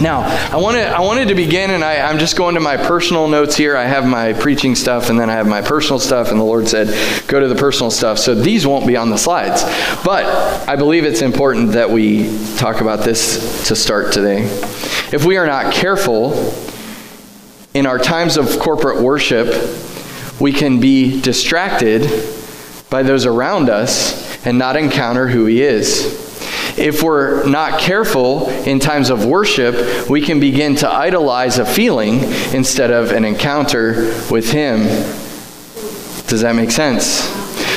Now, I wanted, I wanted to begin, and I, am just going to my personal notes here. I have my preaching stuff, and then I have my personal stuff, and the Lord said, go to the personal stuff. So these won't be on the slides. But I believe it's important that we talk about this to start today. If we are not careful in our times of corporate worship, we can be distracted by those around us and not encounter who He is. If we're not careful in times of worship, we can begin to idolize a feeling instead of an encounter with Him. Does that make sense?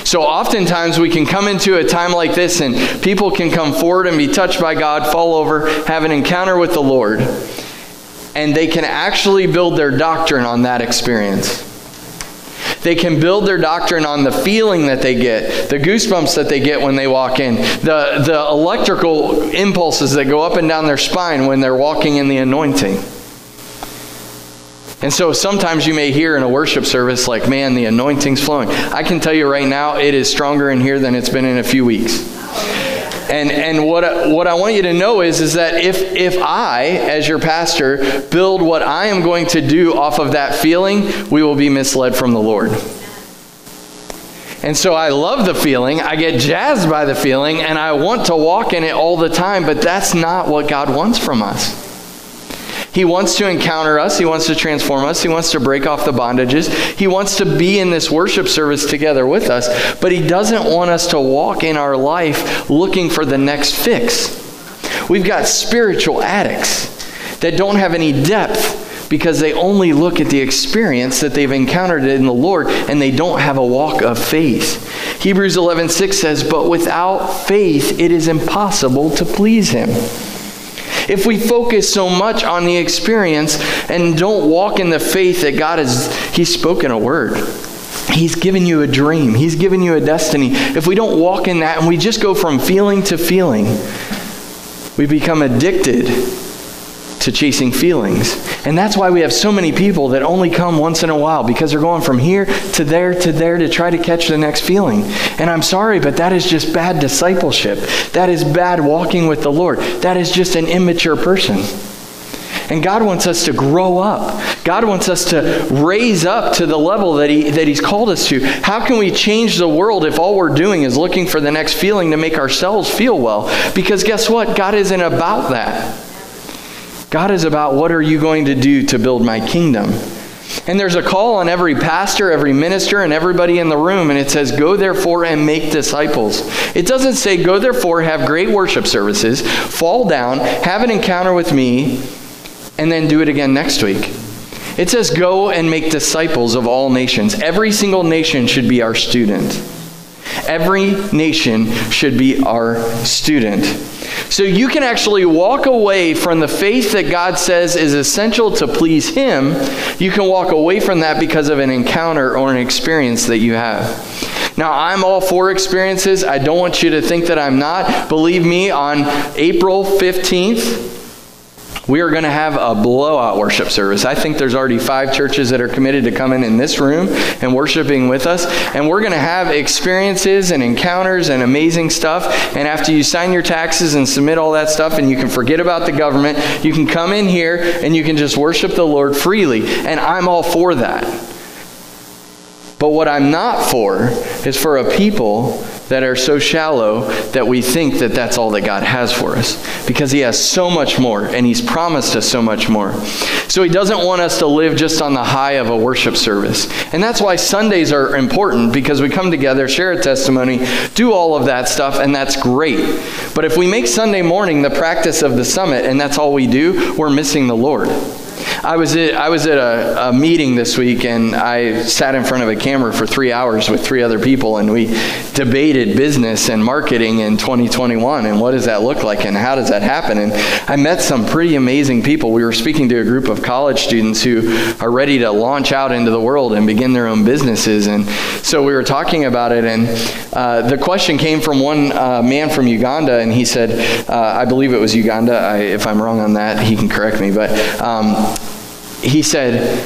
So oftentimes we can come into a time like this and people can come forward and be touched by God, fall over, have an encounter with the Lord, and they can actually build their doctrine on that experience. They can build their doctrine on the feeling that they get, the goosebumps that they get when they walk in, the, the electrical impulses that go up and down their spine when they're walking in the anointing. And so sometimes you may hear in a worship service, like, man, the anointing's flowing. I can tell you right now, it is stronger in here than it's been in a few weeks. And, and what, what I want you to know is, is that if, if I, as your pastor, build what I am going to do off of that feeling, we will be misled from the Lord. And so I love the feeling, I get jazzed by the feeling, and I want to walk in it all the time, but that's not what God wants from us. He wants to encounter us. He wants to transform us. He wants to break off the bondages. He wants to be in this worship service together with us. But He doesn't want us to walk in our life looking for the next fix. We've got spiritual addicts that don't have any depth because they only look at the experience that they've encountered in the Lord and they don't have a walk of faith. Hebrews 11:6 says, "But without faith it is impossible to please him." If we focus so much on the experience and don't walk in the faith that God has, He's spoken a word. He's given you a dream. He's given you a destiny. If we don't walk in that and we just go from feeling to feeling, we become addicted to chasing feelings. And that's why we have so many people that only come once in a while because they're going from here to there to there to try to catch the next feeling. And I'm sorry, but that is just bad discipleship. That is bad walking with the Lord. That is just an immature person. And God wants us to grow up. God wants us to raise up to the level that, he, that He's called us to. How can we change the world if all we're doing is looking for the next feeling to make ourselves feel well? Because guess what? God isn't about that. God is about what are you going to do to build my kingdom? And there's a call on every pastor, every minister, and everybody in the room, and it says, Go therefore and make disciples. It doesn't say, Go therefore, have great worship services, fall down, have an encounter with me, and then do it again next week. It says, Go and make disciples of all nations. Every single nation should be our student. Every nation should be our student. So you can actually walk away from the faith that God says is essential to please Him. You can walk away from that because of an encounter or an experience that you have. Now, I'm all for experiences. I don't want you to think that I'm not. Believe me, on April 15th, we are going to have a blowout worship service. I think there's already five churches that are committed to coming in this room and worshiping with us. And we're going to have experiences and encounters and amazing stuff. And after you sign your taxes and submit all that stuff, and you can forget about the government, you can come in here and you can just worship the Lord freely. And I'm all for that. But what I'm not for is for a people that are so shallow that we think that that's all that God has for us. Because He has so much more, and He's promised us so much more. So He doesn't want us to live just on the high of a worship service. And that's why Sundays are important, because we come together, share a testimony, do all of that stuff, and that's great. But if we make Sunday morning the practice of the summit, and that's all we do, we're missing the Lord. I was at, I was at a, a meeting this week and I sat in front of a camera for three hours with three other people and we debated business and marketing in 2021 and what does that look like and how does that happen. And I met some pretty amazing people. We were speaking to a group of college students who are ready to launch out into the world and begin their own businesses. And so we were talking about it and uh, the question came from one uh, man from Uganda and he said, uh, I believe it was Uganda. I, if I'm wrong on that, he can correct me. But um, he said,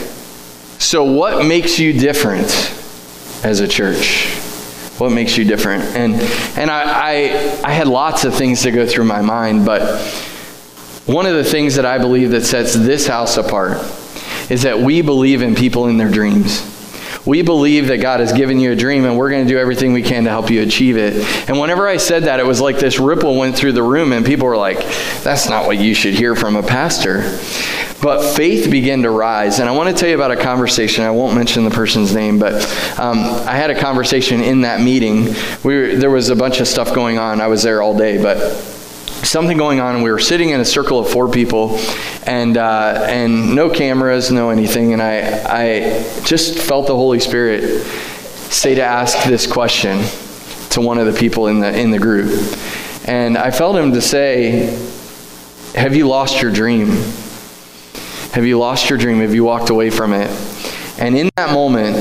So, what makes you different as a church? What makes you different? And, and I, I, I had lots of things to go through my mind, but one of the things that I believe that sets this house apart is that we believe in people in their dreams. We believe that God has given you a dream and we're going to do everything we can to help you achieve it. And whenever I said that, it was like this ripple went through the room and people were like, that's not what you should hear from a pastor. But faith began to rise. And I want to tell you about a conversation. I won't mention the person's name, but um, I had a conversation in that meeting. We were, there was a bunch of stuff going on. I was there all day, but something going on. We were sitting in a circle of four people, and uh, and no cameras, no anything. And I I just felt the Holy Spirit say to ask this question to one of the people in the in the group, and I felt him to say, "Have you lost your dream? Have you lost your dream? Have you walked away from it?" And in that moment,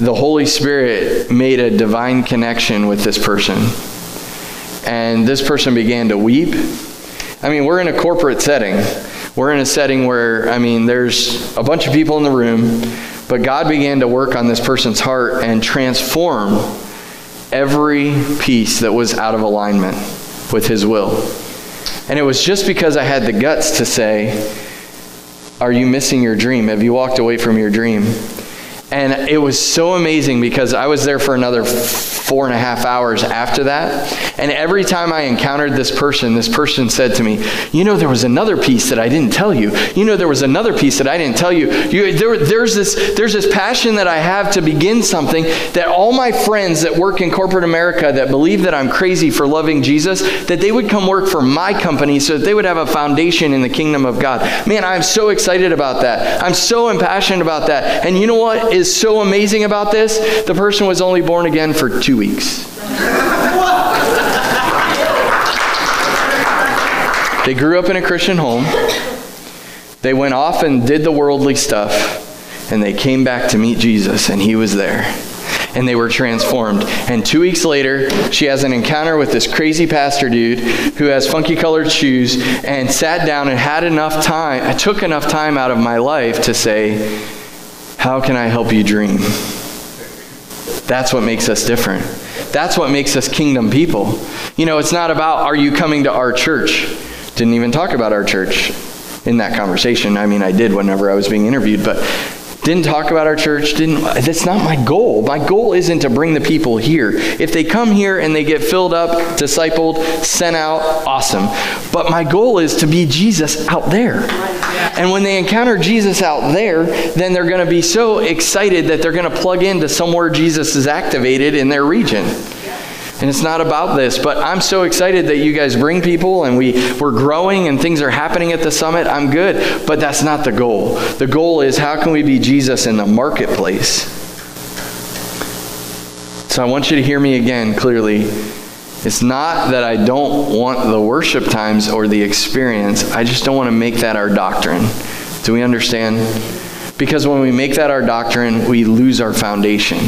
the Holy Spirit made a divine connection with this person and this person began to weep. I mean, we're in a corporate setting. We're in a setting where, I mean, there's a bunch of people in the room, but God began to work on this person's heart and transform every piece that was out of alignment with His will. And it was just because I had the guts to say, Are you missing your dream? Have you walked away from your dream? And it was so amazing because I was there for another four and a half hours after that. And every time I encountered this person, this person said to me, You know, there was another piece that I didn't tell you. You know, there was another piece that I didn't tell you. you there, there's, this, there's this passion that I have to begin something that all my friends that work in corporate America that believe that I'm crazy for loving Jesus, that they would come work for my company so that they would have a foundation in the kingdom of God. Man, I'm so excited about that. I'm so impassioned about that. And you know what is so amazing about this? The person was only born again for two weeks. they grew up in a Christian home. They went off and did the worldly stuff, and they came back to meet Jesus, and he was there. And they were transformed. And two weeks later, she has an encounter with this crazy pastor dude who has funky colored shoes and sat down and had enough time, I took enough time out of my life to say, How can I help you dream? That's what makes us different. That's what makes us kingdom people. You know, it's not about are you coming to our church? Didn't even talk about our church in that conversation. I mean, I did whenever I was being interviewed, but didn't talk about our church didn't that's not my goal. My goal isn't to bring the people here. If they come here and they get filled up discipled sent out awesome. But my goal is to be jesus out there. And when they encounter jesus out there then they're going to be so excited that they're going to plug into somewhere jesus is activated in their region and it's not about this, but I'm so excited that you guys bring people and we, we're growing and things are happening at the summit. I'm good, but that's not the goal. The goal is how can we be Jesus in the marketplace? So I want you to hear me again clearly. It's not that I don't want the worship times or the experience, I just don't want to make that our doctrine. Do we understand? Because when we make that our doctrine, we lose our foundation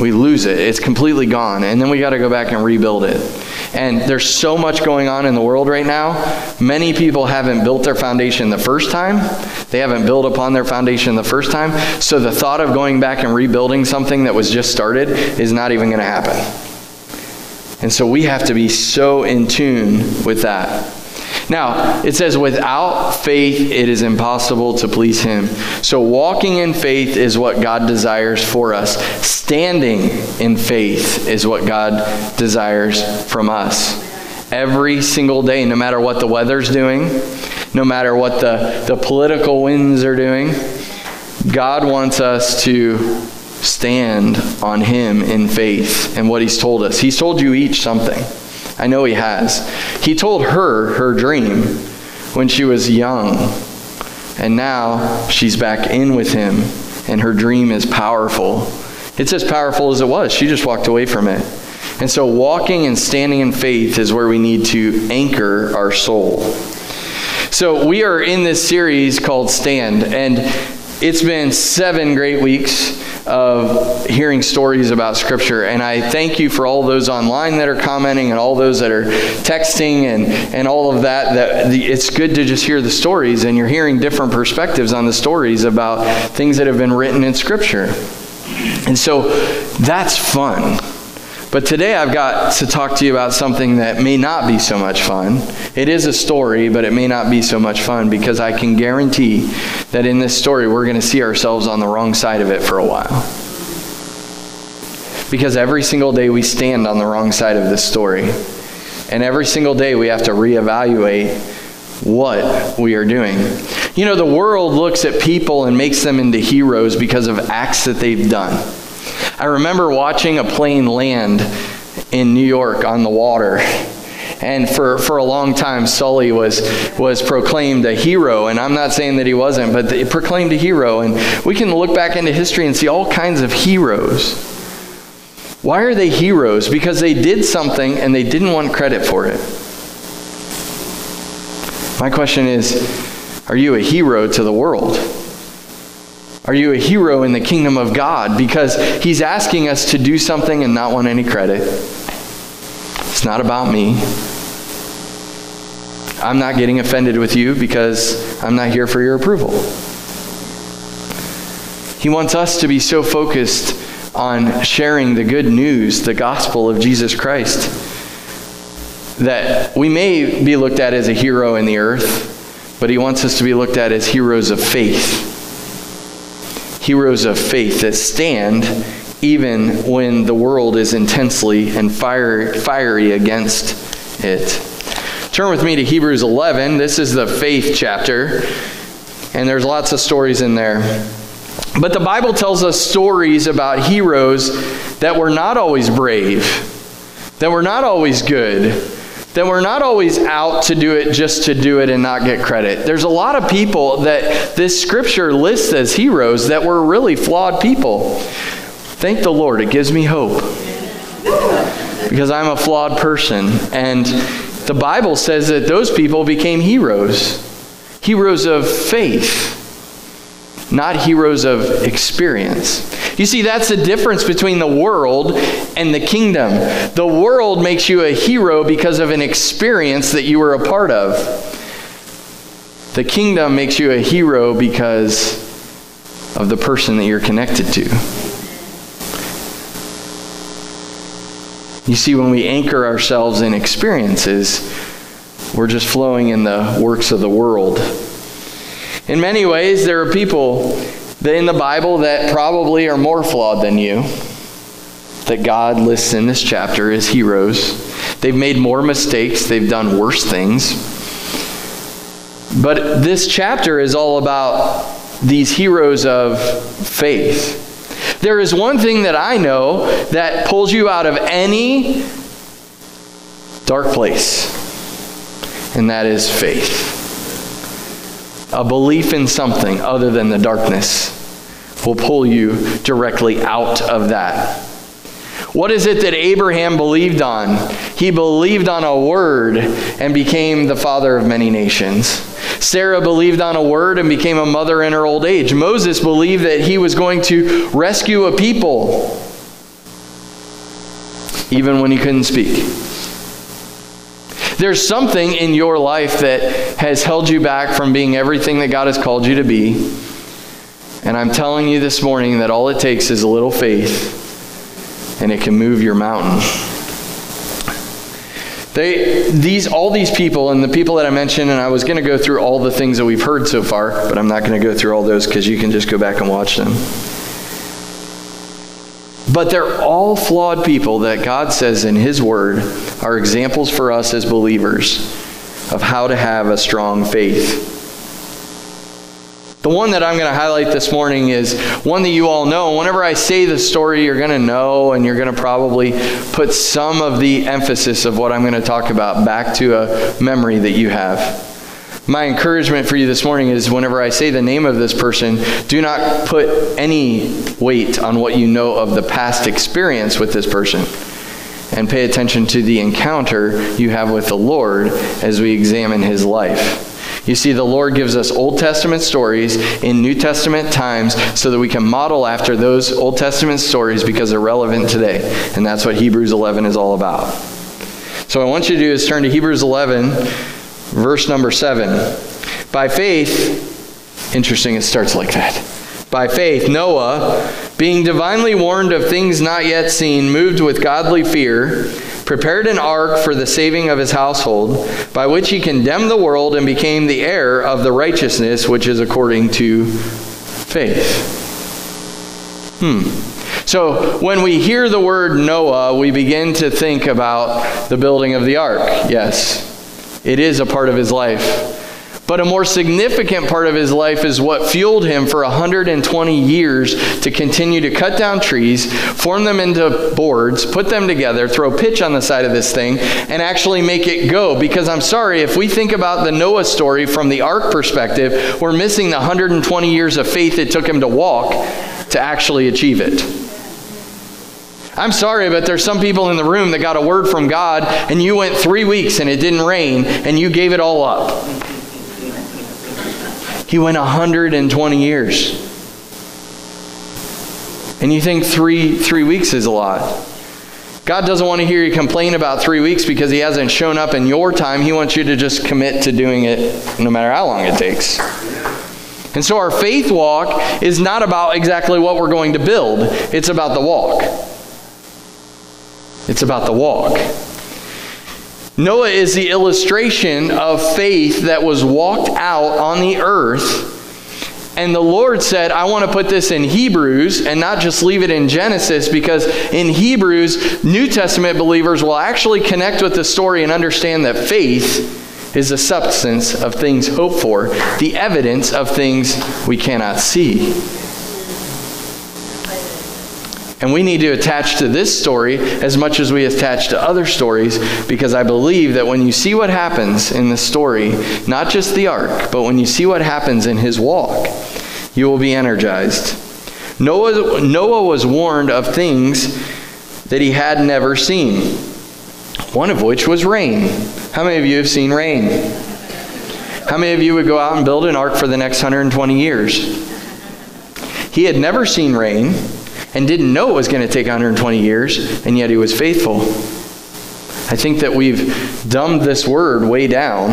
we lose it. It's completely gone. And then we got to go back and rebuild it. And there's so much going on in the world right now. Many people haven't built their foundation the first time. They haven't built upon their foundation the first time. So the thought of going back and rebuilding something that was just started is not even going to happen. And so we have to be so in tune with that. Now, it says, without faith, it is impossible to please Him. So, walking in faith is what God desires for us. Standing in faith is what God desires from us. Every single day, no matter what the weather's doing, no matter what the, the political winds are doing, God wants us to stand on Him in faith and what He's told us. He's told you each something. I know he has. He told her her dream when she was young. And now she's back in with him, and her dream is powerful. It's as powerful as it was. She just walked away from it. And so, walking and standing in faith is where we need to anchor our soul. So, we are in this series called Stand, and it's been seven great weeks of hearing stories about Scripture. And I thank you for all those online that are commenting and all those that are texting and, and all of that. That the, it's good to just hear the stories, and you're hearing different perspectives on the stories about things that have been written in Scripture. And so that's fun. But today I've got to talk to you about something that may not be so much fun. It is a story, but it may not be so much fun because I can guarantee that in this story we're going to see ourselves on the wrong side of it for a while. Because every single day we stand on the wrong side of this story. And every single day we have to reevaluate what we are doing. You know, the world looks at people and makes them into heroes because of acts that they've done. I remember watching a plane land in New York on the water. And for, for a long time, Sully was, was proclaimed a hero. And I'm not saying that he wasn't, but they proclaimed a hero. And we can look back into history and see all kinds of heroes. Why are they heroes? Because they did something and they didn't want credit for it. My question is Are you a hero to the world? Are you a hero in the kingdom of God? Because he's asking us to do something and not want any credit. It's not about me. I'm not getting offended with you because I'm not here for your approval. He wants us to be so focused on sharing the good news, the gospel of Jesus Christ, that we may be looked at as a hero in the earth, but he wants us to be looked at as heroes of faith heroes of faith that stand even when the world is intensely and fire, fiery against it. Turn with me to Hebrews 11. This is the faith chapter, and there's lots of stories in there. But the Bible tells us stories about heroes that were not always brave, that were not always good, that we're not always out to do it just to do it and not get credit. There's a lot of people that this scripture lists as heroes that were really flawed people. Thank the Lord, it gives me hope. Because I'm a flawed person. And the Bible says that those people became heroes, heroes of faith not heroes of experience. You see, that's the difference between the world and the kingdom. The world makes you a hero because of an experience that you were a part of. The kingdom makes you a hero because of the person that you're connected to. You see, when we anchor ourselves in experiences, we're just flowing in the works of the world in many ways, there are people in the Bible that probably are more flawed than you, that God lists in this chapter as heroes. They've made more mistakes, they've done worse things. But this chapter is all about these heroes of faith. There is one thing that I know that pulls you out of any dark place, and that is faith a belief in something other than the darkness will pull you directly out of that. What is it that Abraham believed on? He believed on a word and became the father of many nations. Sarah believed on a word and became a mother in her old age. Moses believed that he was going to rescue a people even when he couldn't speak. There's something in your life that has held you back from being everything that God has called you to be. And I'm telling you this morning that all it takes is a little faith, and it can move your mountain. They, these, all these people, and the people that I mentioned, and I was going to go through all the things that we've heard so far, but I'm not going to go through all those because you can just go back and watch them. But they're all flawed people that God says in His Word are examples for us as believers of how to have a strong faith. The one that I'm going to highlight this morning is one that you all know. Whenever I say the story, you're going to know, and you're going to probably put some of the emphasis of what I'm going to talk about back to a memory that you have. My encouragement for you this morning is whenever I say the name of this person, do not put any weight on what you know of the past experience with this person. And pay attention to the encounter you have with the Lord as we examine his life. You see, the Lord gives us Old Testament stories in New Testament times so that we can model after those Old Testament stories because they're relevant today. And that's what Hebrews 11 is all about. So, what I want you to do is turn to Hebrews 11 verse number 7. By faith, interesting, it starts like that. By faith, Noah, being divinely warned of things not yet seen, moved with godly fear, prepared an ark for the saving of his household, by which he condemned the world and became the heir of the righteousness which is according to faith. Hmm. So when we hear the word Noah, we begin to think about the building of the ark. Yes, it is a part of his life. But a more significant part of his life is what fueled him for 120 years to continue to cut down trees, form them into boards, put them together, throw pitch on the side of this thing, and actually make it go. Because I'm sorry, if we think about the Noah story from the ark perspective, we're missing the 120 years of faith it took him to walk to actually achieve it. I'm sorry, but there's some people in the room that got a word from God and you went three weeks and it didn't rain and you gave it all up. He went 120 years. And you think three, three weeks is a lot. God doesn't want to hear you complain about three weeks because he hasn't shown up in your time. He wants you to just commit to doing it no matter how long it takes. And so our faith walk is not about exactly what we're going to build, it's about the walk. It's about the walk. Noah is the illustration of faith that was walked out on the earth. And the Lord said, I want to put this in Hebrews and not just leave it in Genesis because in Hebrews, New Testament believers will actually connect with the story and understand that faith is the substance of things hoped for, the evidence of things we cannot see. And we need to attach to this story as much as we attach to other stories because I believe that when you see what happens in the story, not just the ark, but when you see what happens in his walk, you will be energized. Noah, Noah was warned of things that he had never seen, one of which was rain. How many of you have seen rain? How many of you would go out and build an ark for the next 120 years? He had never seen rain and didn't know it was going to take 120 years, and yet he was faithful. I think that we've dumbed this word way down,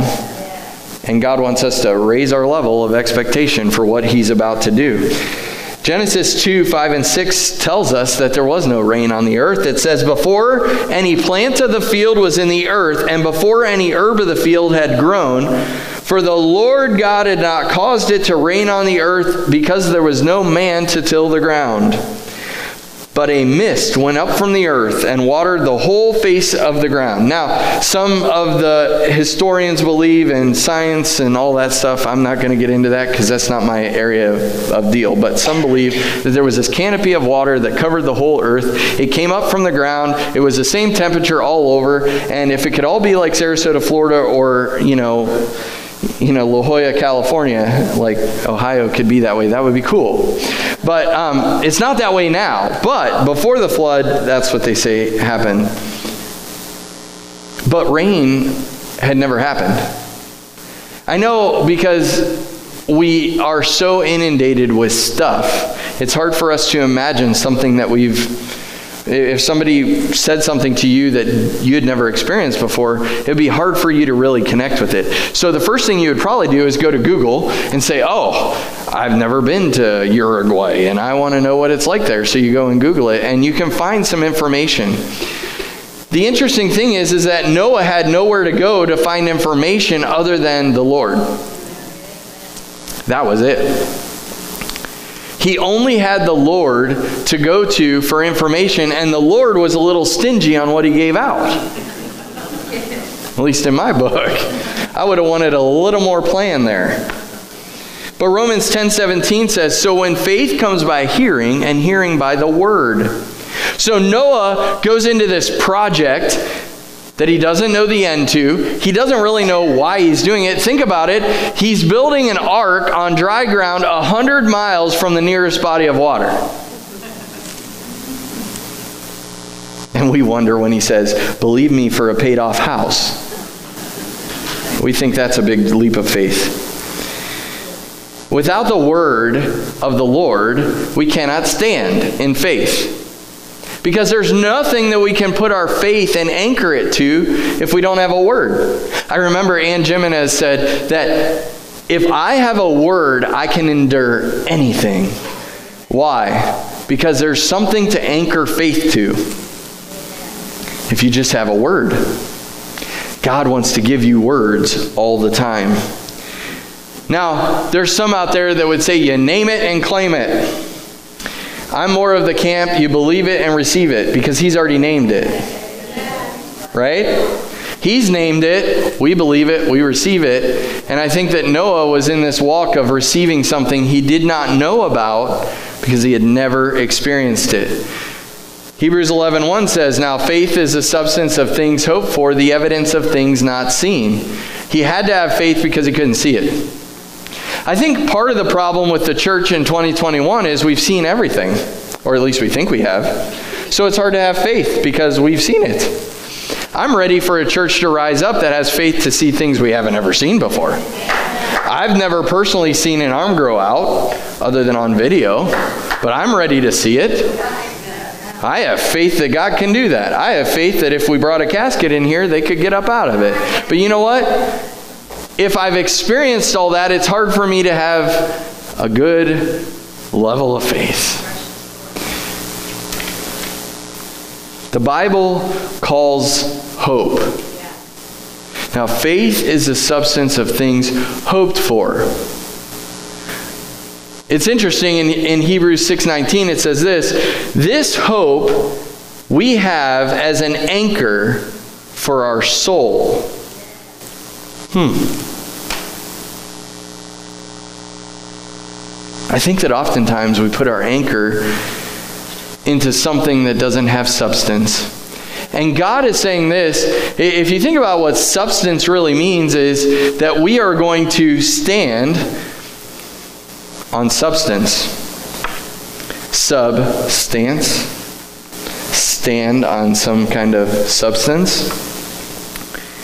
and God wants us to raise our level of expectation for what he's about to do. Genesis 2 5 and 6 tells us that there was no rain on the earth. It says, Before any plant of the field was in the earth, and before any herb of the field had grown, for the Lord God had not caused it to rain on the earth because there was no man to till the ground. But a mist went up from the earth and watered the whole face of the ground. Now, some of the historians believe in science and all that stuff. I'm not going to get into that because that's not my area of deal. But some believe that there was this canopy of water that covered the whole earth. It came up from the ground. It was the same temperature all over. And if it could all be like Sarasota, Florida, or, you know, you know, La Jolla, California, like Ohio could be that way. That would be cool. But um, it's not that way now. But before the flood, that's what they say happened. But rain had never happened. I know because we are so inundated with stuff, it's hard for us to imagine something that we've if somebody said something to you that you had never experienced before, it would be hard for you to really connect with it. So the first thing you would probably do is go to Google and say, Oh, I've never been to Uruguay and I want to know what it's like there. So you go and Google it and you can find some information. The interesting thing is, is that Noah had nowhere to go to find information other than the Lord. That was it. He only had the Lord to go to for information, and the Lord was a little stingy on what he gave out. At least in my book. I would have wanted a little more plan there. But Romans 10:17 says, "So when faith comes by hearing and hearing by the word." So Noah goes into this project that he doesn't know the end to. He doesn't really know why he's doing it. Think about it. He's building an ark on dry ground a hundred miles from the nearest body of water. And we wonder when he says, Believe me for a paid off house. We think that's a big leap of faith. Without the word of the Lord, we cannot stand in faith. Because there's nothing that we can put our faith and anchor it to if we don't have a word. I remember Anne Gimenez said that if I have a word, I can endure anything. Why? Because there's something to anchor faith to. If you just have a word, God wants to give you words all the time. Now, there's some out there that would say you name it and claim it. I'm more of the camp, you believe it and receive it because he's already named it. Right? He's named it, we believe it, we receive it. And I think that Noah was in this walk of receiving something he did not know about because he had never experienced it. Hebrews 11:1 1 says, "Now faith is the substance of things hoped for, the evidence of things not seen." He had to have faith because he couldn't see it. I think part of the problem with the church in 2021 is we've seen everything, or at least we think we have. So it's hard to have faith because we've seen it. I'm ready for a church to rise up that has faith to see things we haven't ever seen before. I've never personally seen an arm grow out other than on video, but I'm ready to see it. I have faith that God can do that. I have faith that if we brought a casket in here, they could get up out of it. But you know what? If I've experienced all that, it's hard for me to have a good level of faith. The Bible calls hope. Now, faith is the substance of things hoped for. It's interesting in, in Hebrews 6:19 it says this, this hope we have as an anchor for our soul. Hmm. I think that oftentimes we put our anchor into something that doesn't have substance. And God is saying this if you think about what substance really means, is that we are going to stand on substance. Substance. Stand on some kind of substance.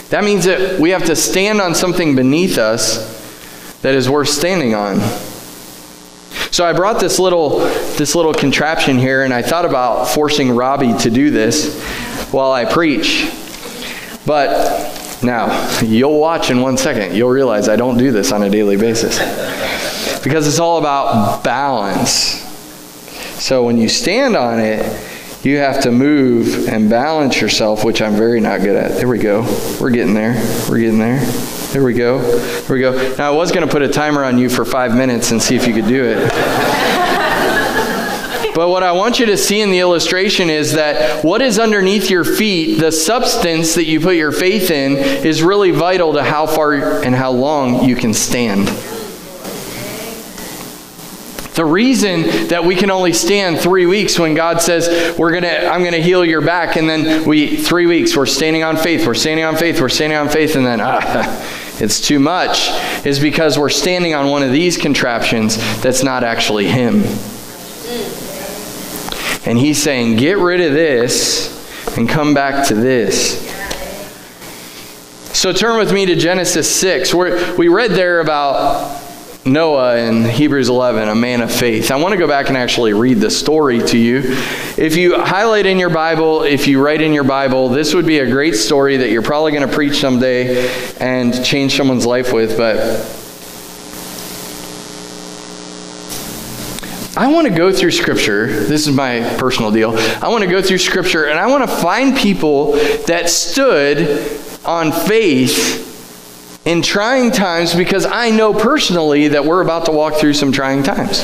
That means that we have to stand on something beneath us that is worth standing on. So I brought this little this little contraption here and I thought about forcing Robbie to do this while I preach. But now, you'll watch in one second. You'll realize I don't do this on a daily basis. Because it's all about balance. So when you stand on it, you have to move and balance yourself, which I'm very not good at. There we go. We're getting there. We're getting there. There we go. There we go. Now, I was going to put a timer on you for five minutes and see if you could do it. But what I want you to see in the illustration is that what is underneath your feet, the substance that you put your faith in, is really vital to how far and how long you can stand. The reason that we can only stand three weeks when God says, We're gonna, I'm gonna heal your back, and then we three weeks, we're standing on faith, we're standing on faith, we're standing on faith, and then ah, it's too much, is because we're standing on one of these contraptions that's not actually Him. And He's saying, Get rid of this and come back to this. So turn with me to Genesis 6. We're, we read there about Noah in Hebrews 11, a man of faith. I want to go back and actually read the story to you. If you highlight in your Bible, if you write in your Bible, this would be a great story that you're probably going to preach someday and change someone's life with. But I want to go through Scripture. This is my personal deal. I want to go through Scripture and I want to find people that stood on faith in trying times because I know personally that we're about to walk through some trying times.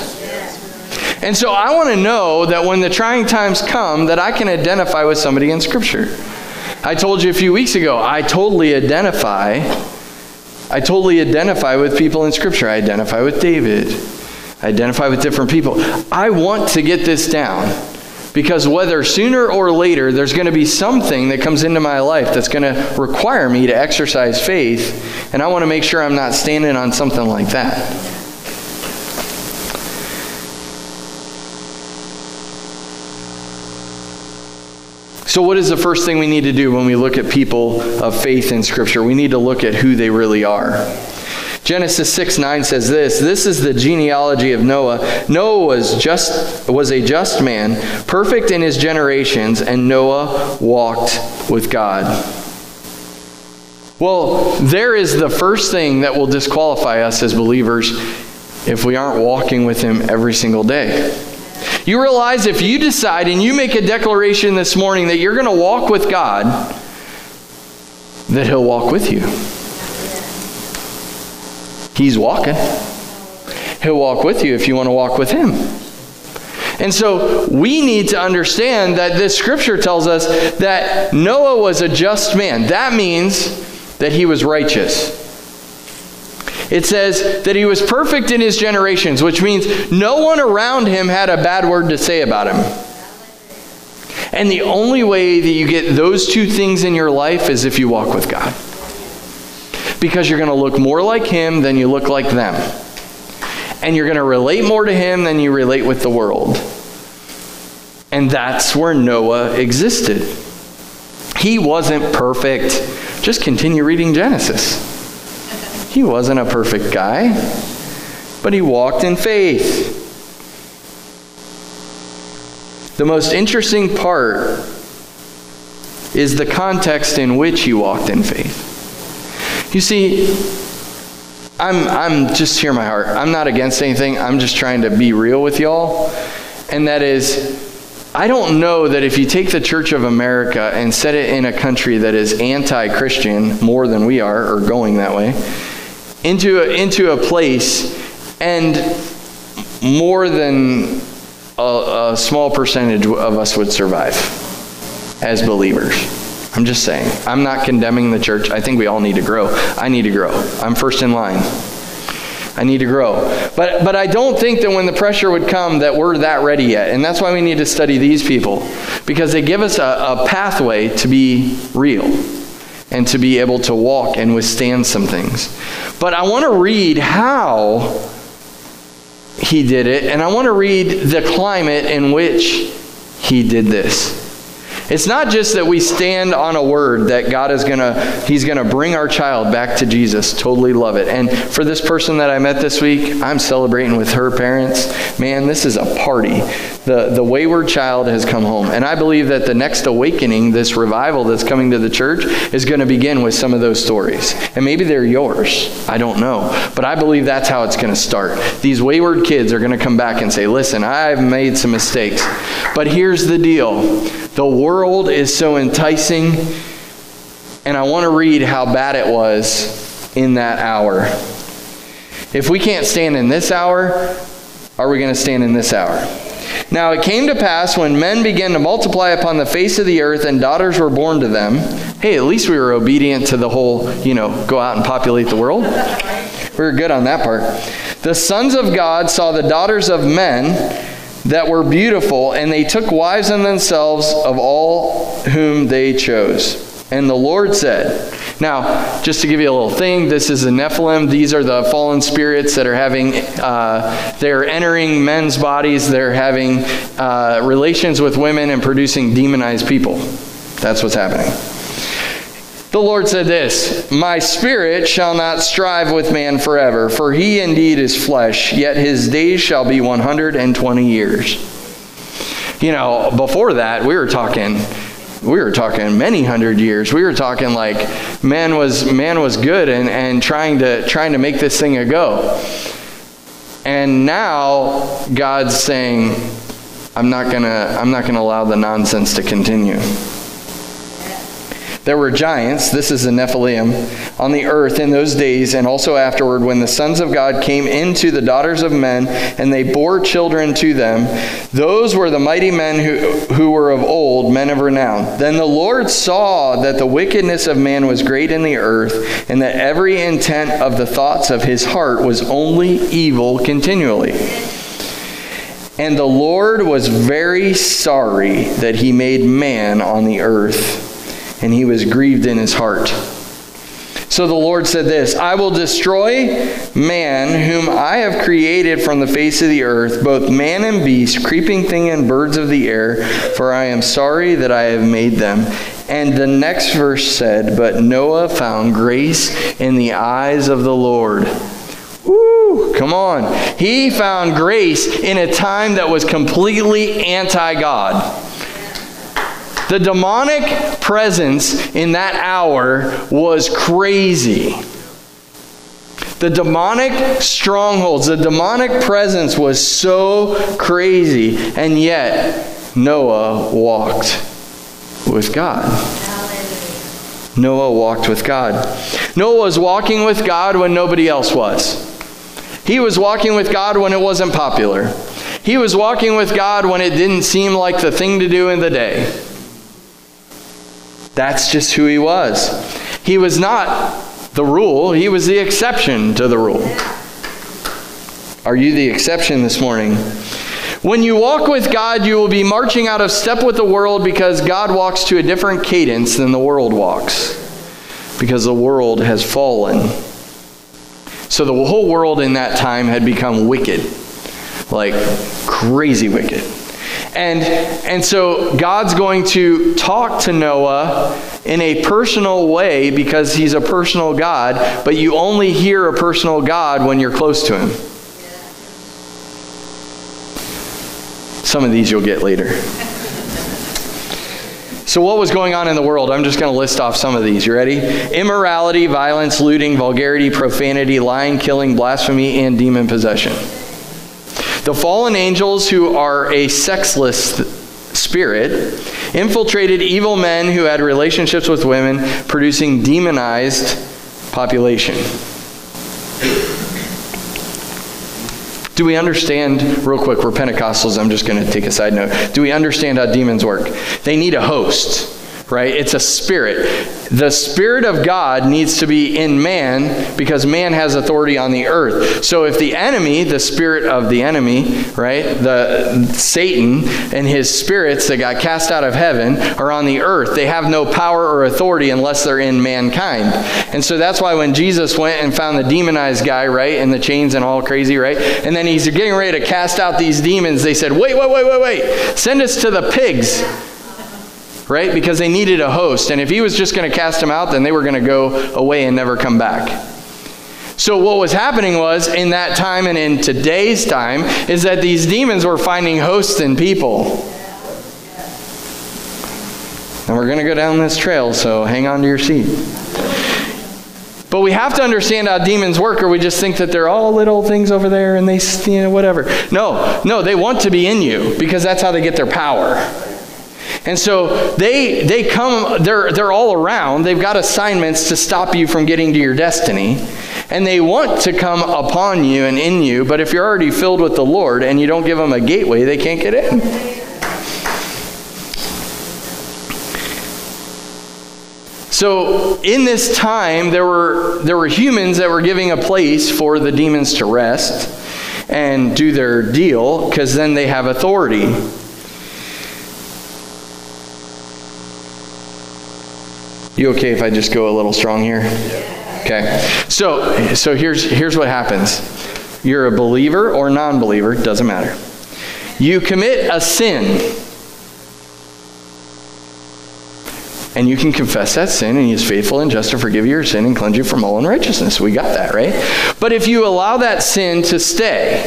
And so I want to know that when the trying times come that I can identify with somebody in scripture. I told you a few weeks ago, I totally identify I totally identify with people in scripture. I identify with David. I identify with different people. I want to get this down Because whether sooner or later, there's going to be something that comes into my life that's going to require me to exercise faith, and I want to make sure I'm not standing on something like that. So, what is the first thing we need to do when we look at people of faith in Scripture? We need to look at who they really are. Genesis 6 9 says this This is the genealogy of Noah. Noah was, just, was a just man, perfect in his generations, and Noah walked with God. Well, there is the first thing that will disqualify us as believers if we aren't walking with him every single day. You realize if you decide and you make a declaration this morning that you're going to walk with God, that He'll walk with you. He's walking. He'll walk with you if you want to walk with Him. And so we need to understand that this scripture tells us that Noah was a just man. That means that he was righteous. It says that he was perfect in his generations, which means no one around him had a bad word to say about him. And the only way that you get those two things in your life is if you walk with God. Because you're going to look more like him than you look like them. And you're going to relate more to him than you relate with the world. And that's where Noah existed. He wasn't perfect. Just continue reading Genesis. He wasn't a perfect guy, but he walked in faith. The most interesting part is the context in which he walked in faith. You see, I'm, I'm just hear my heart. I'm not against anything. I'm just trying to be real with y'all. And that is, I don't know that if you take the Church of America and set it in a country that is anti Christian more than we are, or going that way, into a, into a place and more than a, a small percentage of us would survive as believers. I'm just saying. I'm not condemning the church. I think we all need to grow. I need to grow. I'm first in line. I need to grow. But but I don't think that when the pressure would come that we're that ready yet. And that's why we need to study these people because they give us a, a pathway to be real and to be able to walk and withstand some things. But I want to read how he did it, and I want to read the climate in which he did this. It's not just that we stand on a word that God is going to he's going to bring our child back to Jesus. Totally love it. And for this person that I met this week, I'm celebrating with her parents. Man, this is a party. The the wayward child has come home. And I believe that the next awakening, this revival that's coming to the church is going to begin with some of those stories. And maybe they're yours. I don't know. But I believe that's how it's going to start. These wayward kids are going to come back and say, "Listen, I've made some mistakes. But here's the deal the world is so enticing, and I want to read how bad it was in that hour. If we can't stand in this hour, are we going to stand in this hour? Now it came to pass when men began to multiply upon the face of the earth and daughters were born to them. Hey, at least we were obedient to the whole, you know, go out and populate the world. We were good on that part. The sons of God saw the daughters of men that were beautiful, and they took wives in themselves of all whom they chose. And the Lord said, now, just to give you a little thing, this is the Nephilim. These are the fallen spirits that are having, uh, they're entering men's bodies, they're having uh, relations with women and producing demonized people. That's what's happening. The Lord said this My spirit shall not strive with man forever, for he indeed is flesh, yet his days shall be 120 years. You know, before that, we were talking we were talking many hundred years. We were talking like man was man was good and, and trying to trying to make this thing a go. And now God's saying, I'm not gonna I'm not gonna allow the nonsense to continue. There were giants, this is the Nephilim, on the earth in those days and also afterward when the sons of God came into the daughters of men and they bore children to them. Those were the mighty men who, who were of old, men of renown. Then the Lord saw that the wickedness of man was great in the earth and that every intent of the thoughts of his heart was only evil continually. And the Lord was very sorry that he made man on the earth, and he was grieved in his heart. So the Lord said this I will destroy man, whom I have created from the face of the earth, both man and beast, creeping thing and birds of the air, for I am sorry that I have made them. And the next verse said, But Noah found grace in the eyes of the Lord. Woo, come on. He found grace in a time that was completely anti God. The demonic presence in that hour was crazy. The demonic strongholds, the demonic presence was so crazy, and yet Noah walked with God. Noah walked with God. Noah was walking with God when nobody else was. He was walking with God when it wasn't popular. He was walking with God when it didn't seem like the thing to do in the day. That's just who he was. He was not the rule, he was the exception to the rule. Are you the exception this morning? When you walk with God, you will be marching out of step with the world because God walks to a different cadence than the world walks. Because the world has fallen. So the whole world in that time had become wicked, like crazy wicked. And, and so God's going to talk to Noah in a personal way because he's a personal God, but you only hear a personal God when you're close to him. Some of these you'll get later. So, what was going on in the world? I'm just going to list off some of these. You ready? Immorality, violence, looting, vulgarity, profanity, lying, killing, blasphemy, and demon possession. The fallen angels, who are a sexless spirit, infiltrated evil men who had relationships with women, producing demonized population. Do we understand, real quick, we're Pentecostals, I'm just going to take a side note. Do we understand how demons work? They need a host, right? It's a spirit. The Spirit of God needs to be in man because man has authority on the earth. So if the enemy, the spirit of the enemy, right, the Satan and his spirits that got cast out of heaven are on the earth, they have no power or authority unless they're in mankind. And so that's why when Jesus went and found the demonized guy, right, in the chains and all crazy, right, and then he's getting ready to cast out these demons, they said, wait, wait, wait, wait, wait, send us to the pigs right? Because they needed a host. And if he was just going to cast them out, then they were going to go away and never come back. So, what was happening was, in that time and in today's time, is that these demons were finding hosts in people. And we're going to go down this trail, so hang on to your seat. But we have to understand how demons work, or we just think that they're all little things over there and they, you know, whatever. No, no, they want to be in you because that's how they get their power. And so they they come they're they're all around. They've got assignments to stop you from getting to your destiny. And they want to come upon you and in you, but if you're already filled with the Lord and you don't give them a gateway, they can't get in. So in this time there were there were humans that were giving a place for the demons to rest and do their deal because then they have authority. You okay if I just go a little strong here? Okay. So, so here's here's what happens. You're a believer or non-believer, doesn't matter. You commit a sin. And you can confess that sin, and He is faithful and just to forgive your sin and cleanse you from all unrighteousness. We got that, right? But if you allow that sin to stay,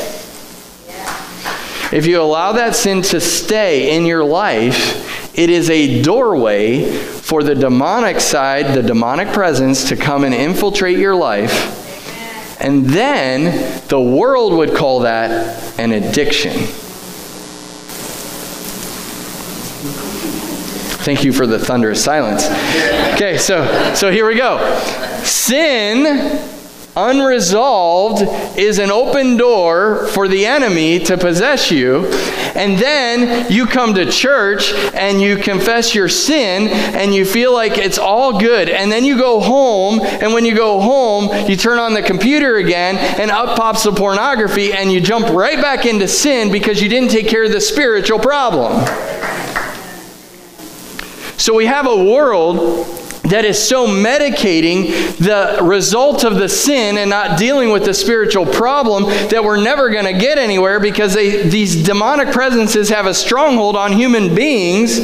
if you allow that sin to stay in your life, it is a doorway for the demonic side, the demonic presence, to come and infiltrate your life. And then the world would call that an addiction. Thank you for the thunderous silence. Okay, so so here we go. Sin unresolved is an open door for the enemy to possess you. And then you come to church and you confess your sin and you feel like it's all good. And then you go home, and when you go home, you turn on the computer again and up pops the pornography and you jump right back into sin because you didn't take care of the spiritual problem. So we have a world that is so medicating the result of the sin and not dealing with the spiritual problem that we're never going to get anywhere because they, these demonic presences have a stronghold on human beings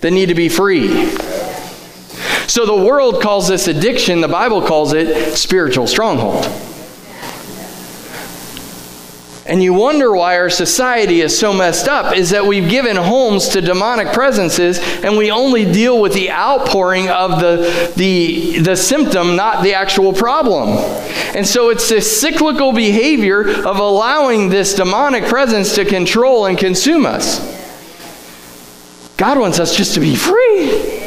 that need to be free. So the world calls this addiction, the Bible calls it spiritual stronghold. And you wonder why our society is so messed up is that we've given homes to demonic presences and we only deal with the outpouring of the, the, the symptom, not the actual problem. And so it's this cyclical behavior of allowing this demonic presence to control and consume us. God wants us just to be free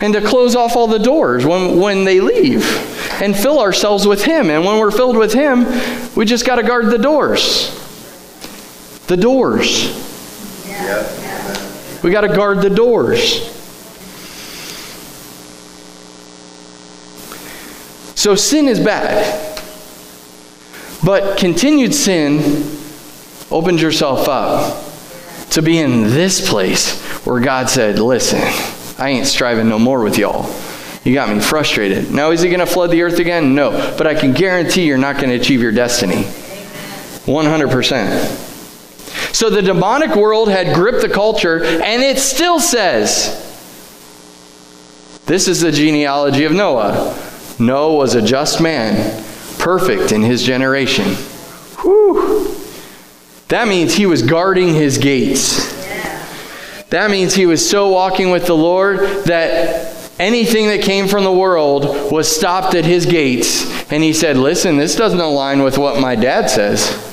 and to close off all the doors when, when they leave and fill ourselves with Him. And when we're filled with Him, we just got to guard the doors. The doors. Yeah. We got to guard the doors. So sin is bad. But continued sin opens yourself up to be in this place where God said, Listen, I ain't striving no more with y'all. You got me frustrated. Now, is he going to flood the earth again? No. But I can guarantee you're not going to achieve your destiny. 100%. So the demonic world had gripped the culture, and it still says this is the genealogy of Noah. Noah was a just man, perfect in his generation. Whew. That means he was guarding his gates. That means he was so walking with the Lord that anything that came from the world was stopped at his gates. And he said, Listen, this doesn't align with what my dad says.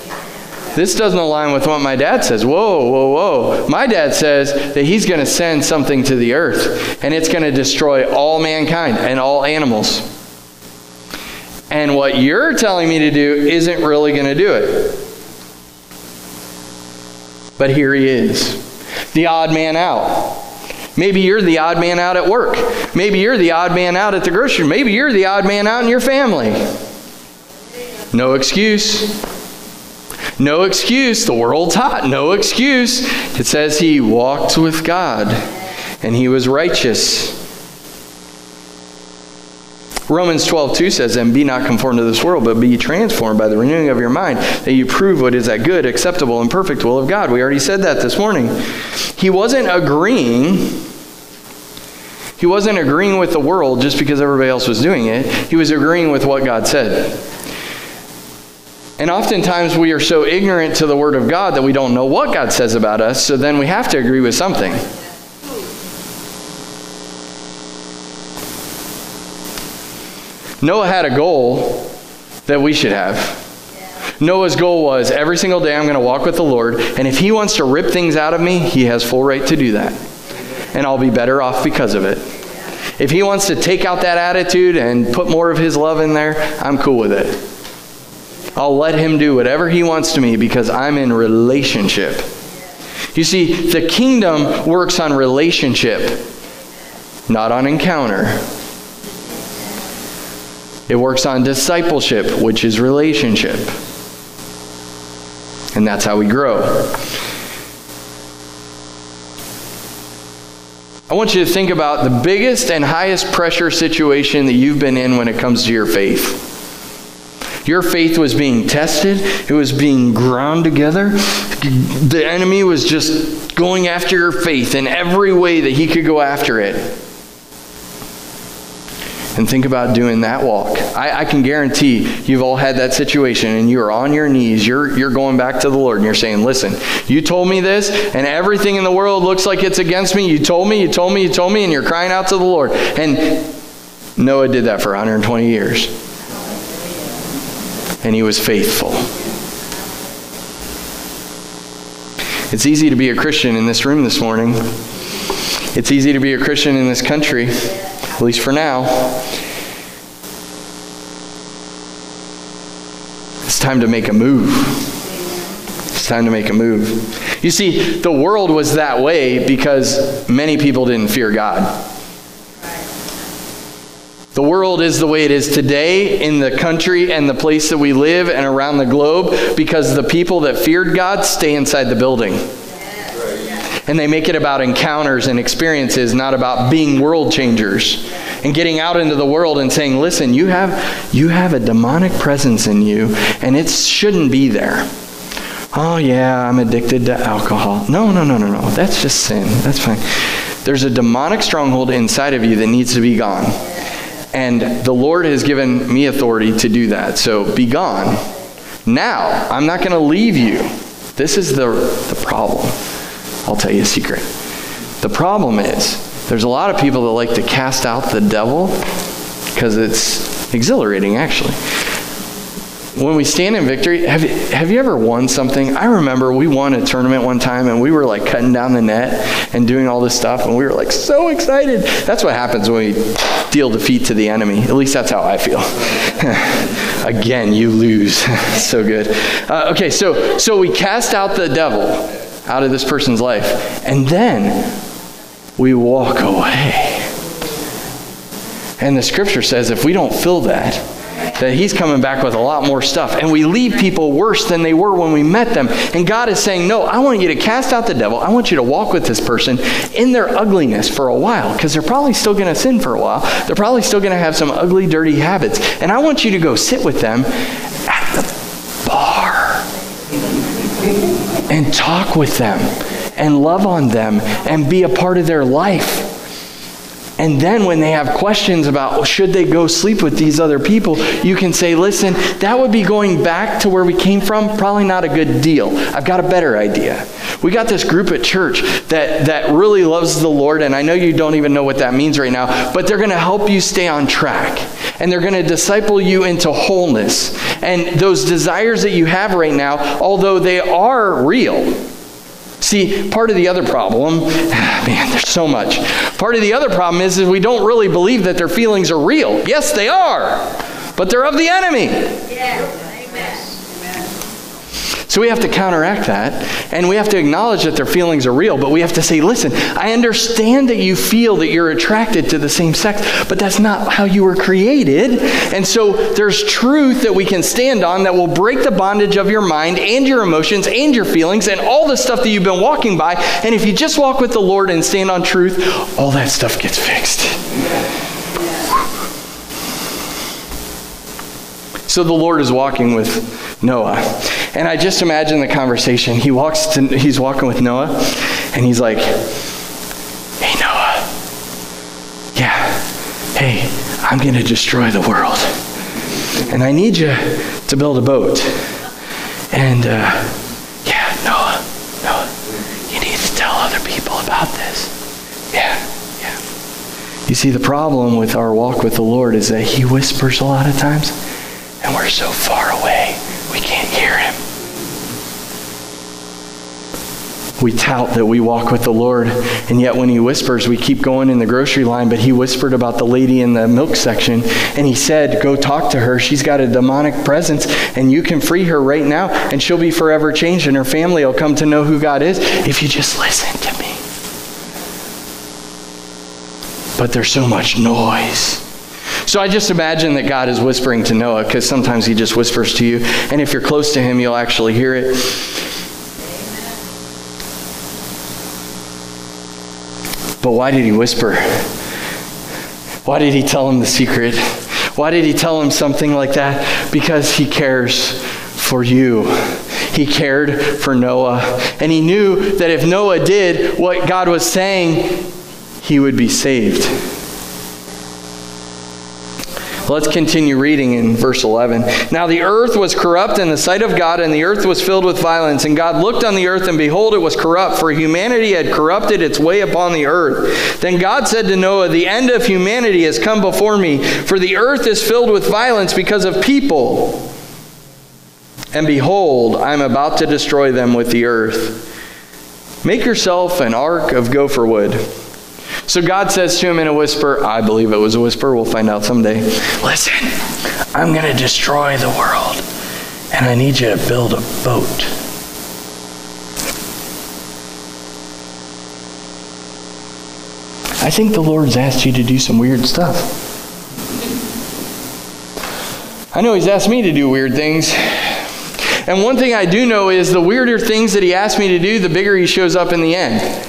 This doesn't align with what my dad says. Whoa, whoa, whoa. My dad says that he's going to send something to the earth, and it's going to destroy all mankind and all animals. And what you're telling me to do isn't really going to do it. But here he is the odd man out. Maybe you're the odd man out at work. Maybe you're the odd man out at the grocery. Maybe you're the odd man out in your family. No excuse. No excuse. The world's hot. No excuse. It says he walked with God and he was righteous. Romans 12, 2 says, And be not conformed to this world, but be transformed by the renewing of your mind, that you prove what is that good, acceptable, and perfect will of God. We already said that this morning. He wasn't agreeing. He wasn't agreeing with the world just because everybody else was doing it. He was agreeing with what God said. And oftentimes we are so ignorant to the Word of God that we don't know what God says about us, so then we have to agree with something. Noah had a goal that we should have. Noah's goal was every single day I'm going to walk with the Lord, and if he wants to rip things out of me, he has full right to do that. And I'll be better off because of it. If he wants to take out that attitude and put more of his love in there, I'm cool with it. I'll let him do whatever he wants to me because I'm in relationship. You see, the kingdom works on relationship, not on encounter. It works on discipleship, which is relationship. And that's how we grow. I want you to think about the biggest and highest pressure situation that you've been in when it comes to your faith. Your faith was being tested, it was being ground together. The enemy was just going after your faith in every way that he could go after it and think about doing that walk. I, I, can guarantee you've all had that situation and you're on your knees. You're, you're going back to the Lord and you're saying, Listen, you told me this and everything in the world looks like it's against me. You told me, you told me, you told me, and you're crying out to the Lord. And Noah did that for 120 years. And he was faithful. It's easy to be a Christian in this room this morning. It's easy to be a Christian in this country at least for now. It's time to make a move. It's time to make a move. You see, the world was that way because many people didn't fear God. The world is the way it is today in the country and the place that we live and around the globe because the people that feared God stay inside the building. And they make it about encounters and experiences, not about being world changers and getting out into the world and saying, "Listen, you have you have a demonic presence in you and it shouldn't be there." Oh yeah, I'm addicted to alcohol. No, no, no, no, no. That's just sin. That's fine. There's a demonic stronghold inside of you that needs to be gone. And the Lord has given me authority to do that. So be gone. Now, I'm not going to leave you. This is the, the problem. I'll tell you a secret. The problem is, there's a lot of people that like to cast out the devil because it's exhilarating, actually when we stand in victory, have, you, have you ever won something? I remember we won a tournament one time and we were like cutting down the net and doing all this stuff and we were like so excited. That's what happens when we deal defeat to the enemy. At least that's how I feel. Again, you lose. so good. Uh, okay, so so we cast out the devil out of this person's life and then we walk away. And the scripture says if we don't fill that, that he's coming back with a lot more stuff. And we leave people worse than they were when we met them. And God is saying, No, I want you to cast out the devil. I want you to walk with this person in their ugliness for a while, because they're probably still going to sin for a while. They're probably still going to have some ugly, dirty habits. And I want you to go sit with them and talk with them and love on them and be a part of their life. And then when they have questions about well, should they go sleep with these other people, you can say, listen, that would be going back to where we came from, probably not a good deal. I've got a better idea. We got this group at church that, that really loves the Lord, and I know you don't even know what that means right now, but they're going to help you stay on track. And they're going to disciple you into wholeness. And those desires that you have right now, although they are real, See, part of the other problem, man, there's so much. Part of the other problem is, is we don't really believe that their feelings are real. Yes, they are, but they're of the enemy. Yeah. So we have to counteract that, and we have to acknowledge that their feelings are real, but we have to say, listen, I understand that you feel that you're attracted to the same sex, but that's not how you were created. And so there's truth that we can stand on that will break the bondage of your mind and your emotions and your feelings and all the stuff that you've been walking by. And if you just walk with the Lord and stand on truth, all that stuff gets fixed. So the Lord is walking with Noah. And I just imagine the conversation. He walks to, he's walking with Noah, and he's like, Hey, Noah. Yeah. Hey, I'm going to destroy the world. And I need you to build a boat. And, uh, yeah, Noah, Noah, you need to tell other people about this. Yeah, yeah. You see, the problem with our walk with the Lord is that He whispers a lot of times, we're so far away, we can't hear Him. we tout that we walk with the Lord, and yet when he whispers, we keep going in the grocery line. But he whispered about the lady in the milk section, and he said, Go talk to her. She's got a demonic presence, and you can free her right now, and she'll be forever changed, and her family will come to know who God is if you just listen to me. But there's so much noise. So I just imagine that God is whispering to Noah because sometimes he just whispers to you. And if you're close to him, you'll actually hear it. But why did he whisper? Why did he tell him the secret? Why did he tell him something like that? Because he cares for you. He cared for Noah. And he knew that if Noah did what God was saying, he would be saved. Let's continue reading in verse 11. Now the earth was corrupt in the sight of God, and the earth was filled with violence. And God looked on the earth, and behold, it was corrupt, for humanity had corrupted its way upon the earth. Then God said to Noah, The end of humanity has come before me, for the earth is filled with violence because of people. And behold, I am about to destroy them with the earth. Make yourself an ark of gopher wood. So God says to him in a whisper, I believe it was a whisper, we'll find out someday. Listen, I'm going to destroy the world. and I need you to build a boat. I think the Lord's asked you to do some weird stuff. I know He's asked me to do weird things. And one thing I do know is the weirder things that He asks me to do, the bigger He shows up in the end.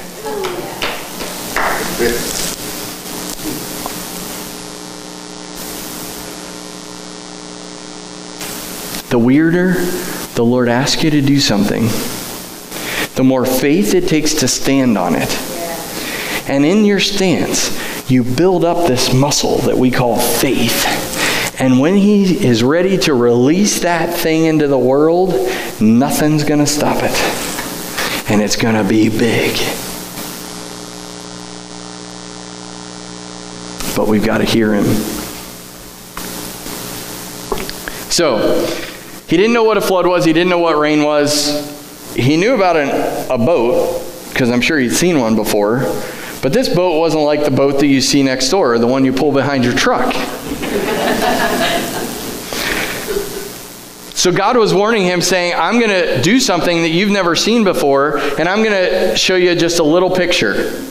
The weirder the Lord asks you to do something, the more faith it takes to stand on it. And in your stance, you build up this muscle that we call faith. And when he is ready to release that thing into the world, nothing's going to stop it. And it's going to be big. But we've got to hear him. So, he didn't know what a flood was, he didn't know what rain was. He knew about an, a boat, because I'm sure he'd seen one before. But this boat wasn't like the boat that you see next door, the one you pull behind your truck. so God was warning him, saying, I'm going to do something that you've never seen before, and I'm going to show you just a little picture.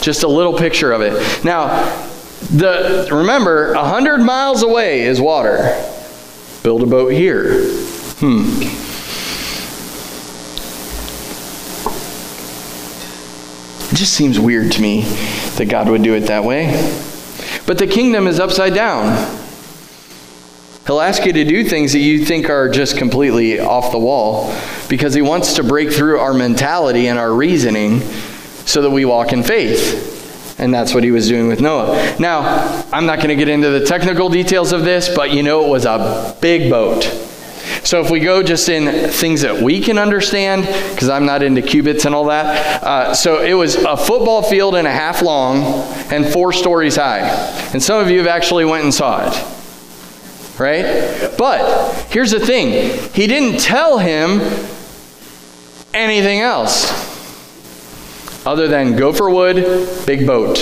Just a little picture of it. Now, the, remember, 100 miles away is water. Build a boat here. Hmm. It just seems weird to me that God would do it that way. But the kingdom is upside down. He'll ask you to do things that you think are just completely off the wall because he wants to break through our mentality and our reasoning so that we walk in faith. And that's what he was doing with Noah. Now, I'm not going to get into the technical details of this, but you know it was a big boat. So if we go just in things that we can understand, because I'm not into cubits and all that, uh, so it was a football field and a half long and four stories high. And some of you have actually went and saw it. Right? But here's the thing. He didn't tell him anything else other than gopher wood, big boat.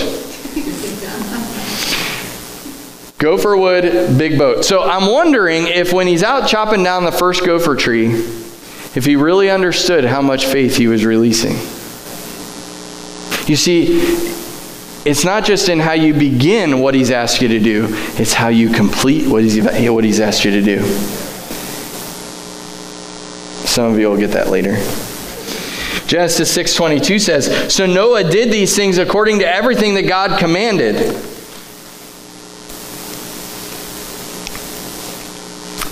Gopher wood, big boat. So I'm wondering if when he's out chopping down the first gopher tree, if he really understood how much faith he was releasing. You see, it's not just in how you begin what he's asked you to do, it's how you complete what he's, what he's asked you to do. Some of you will get that later. Genesis 6:22 says, "So Noah did these things according to everything that God commanded."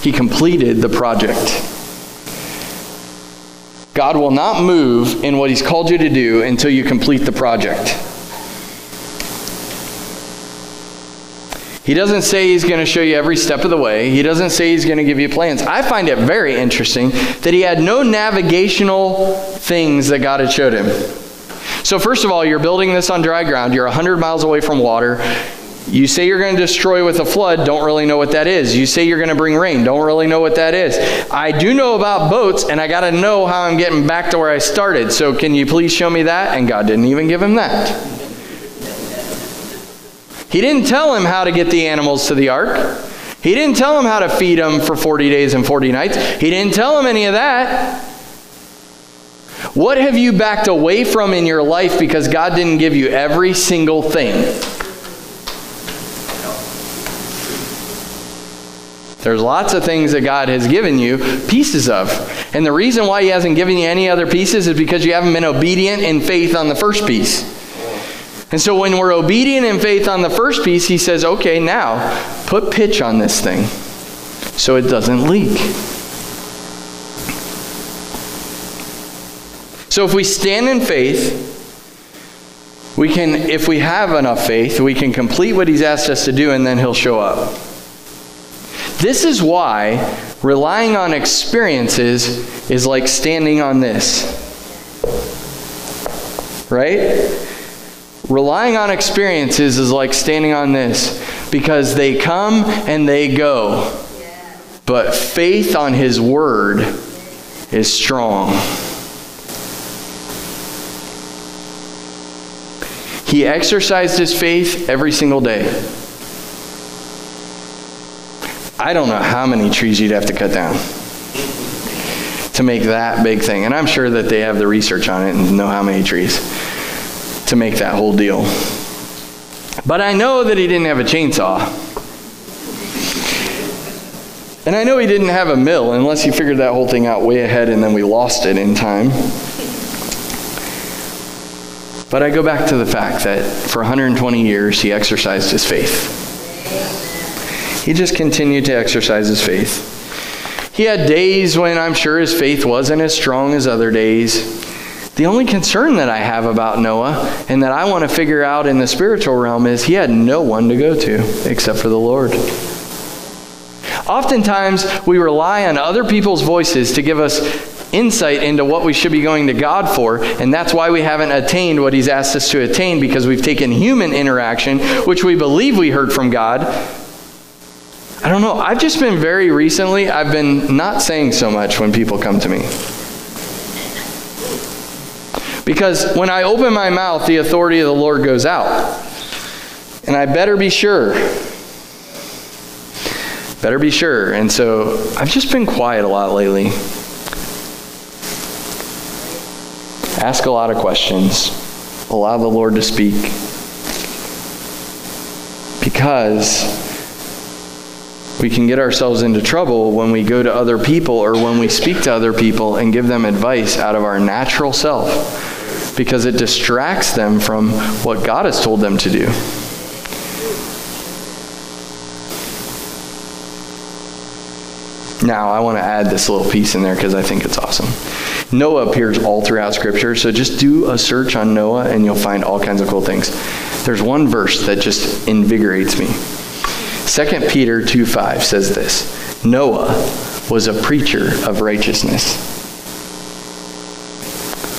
He completed the project. God will not move in what He's called you to do until you complete the project. He doesn't say He's going to show you every step of the way. He doesn't say He's going to give you plans. I find it very interesting that He had no navigational things that God had showed Him. So, first of all, you're building this on dry ground. You're 100 miles away from water. You say you're going to destroy with a flood, don't really know what that is. You say you're going to bring rain, don't really know what that is. I do know about boats, and I got to know how I'm getting back to where I started. So can you please show me that? And God didn't even give him that. He didn't tell him how to get the animals to the ark. He didn't tell him how to feed them for 40 days and 40 nights. He didn't tell him any of that. What have you backed away from in your life because God didn't give you every single thing? There's lots of things that God has given you pieces of. And the reason why He hasn't given you any other pieces is because you haven't been obedient in faith on the first piece. And so when we're obedient in faith on the first piece, He says, okay, now put pitch on this thing so it doesn't leak. So if we stand in faith, we can, if we have enough faith, we can complete what He's asked us to do and then He'll show up. This is why relying on experiences is like standing on this. Right? Relying on experiences is like standing on this because they come and they go. But faith on His Word is strong. He exercised his faith every single day. I don't know how many trees you'd have to cut down. to make that big thing. And I'm sure that they have the research on it and know how many trees to make that whole deal. But I know that he didn't have a chainsaw. And I know he didn't have a mill unless he figured that whole thing out way ahead and then we lost it in time. But I go back to the fact that for 120 years he exercised his faith. He just continued to exercise his faith. He had days when I'm sure his faith wasn't as strong as other days. The only concern that I have about Noah and that I want to figure out in the spiritual realm is he had no one to go to except for the Lord. Oftentimes, we rely on other people's voices to give us insight into what we should be going to God for, and that's why we haven't attained what He's asked us to attain because we've taken human interaction, which we believe we heard from God. I don't know. I've just been very recently, I've been not saying so much when people come to me. Because when I open my mouth, the authority of the Lord goes out. And I better be sure Better be sure. And so I've just been quiet a lot lately. Ask a lot of questions. Allow the Lord to speak. Because we can get ourselves into trouble when we go to other people or when we speak to other people and give them advice out of our natural self because it distracts them from what God has told them to do. Now, I want to add this little piece in there because I think it's awesome. Noah appears all throughout Scripture, so just do a search on Noah and you'll find all kinds of cool things. There's one verse that just invigorates me. 2 Peter 2 5 says this Noah was a preacher of righteousness.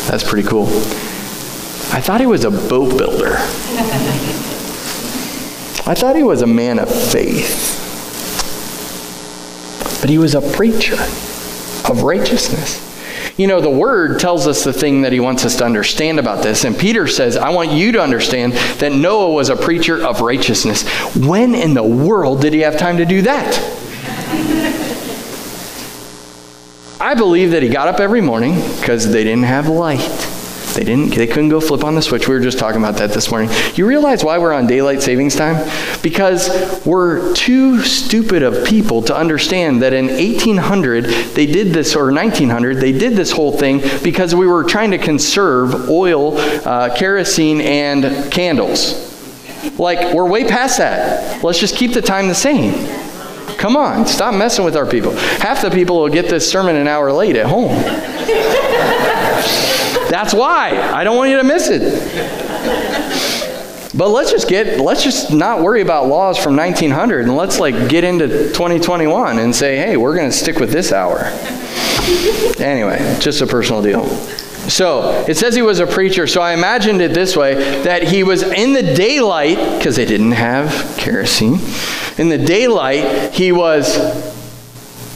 That's pretty cool. I thought he was a boat builder. I thought he was a man of faith but he was a preacher of righteousness. You know, the word tells us the thing that he wants us to understand about this. And Peter says, I want you to understand that Noah was a preacher of righteousness. When in the world did he have time to do that? I believe that he got up every morning because they didn't have light. They didn't they couldn't go flip on the switch. We were just talking about that this morning. You realize why we're on daylight savings time? Because we're too stupid of people to understand that in 1800 they did this or 1900 they did this whole thing because we were trying to conserve oil, uh, kerosene and candles. Like we're way past that. Let's just keep the time the same. Come on, stop messing with our people. Half the people will get this sermon an hour late at home. That's why. I don't want you to miss it. But let's just get let's just not worry about laws from 1900 and let's like get into 2021 and say, "Hey, we're going to stick with this hour." anyway, just a personal deal. So, it says he was a preacher, so I imagined it this way that he was in the daylight because they didn't have kerosene. In the daylight, he was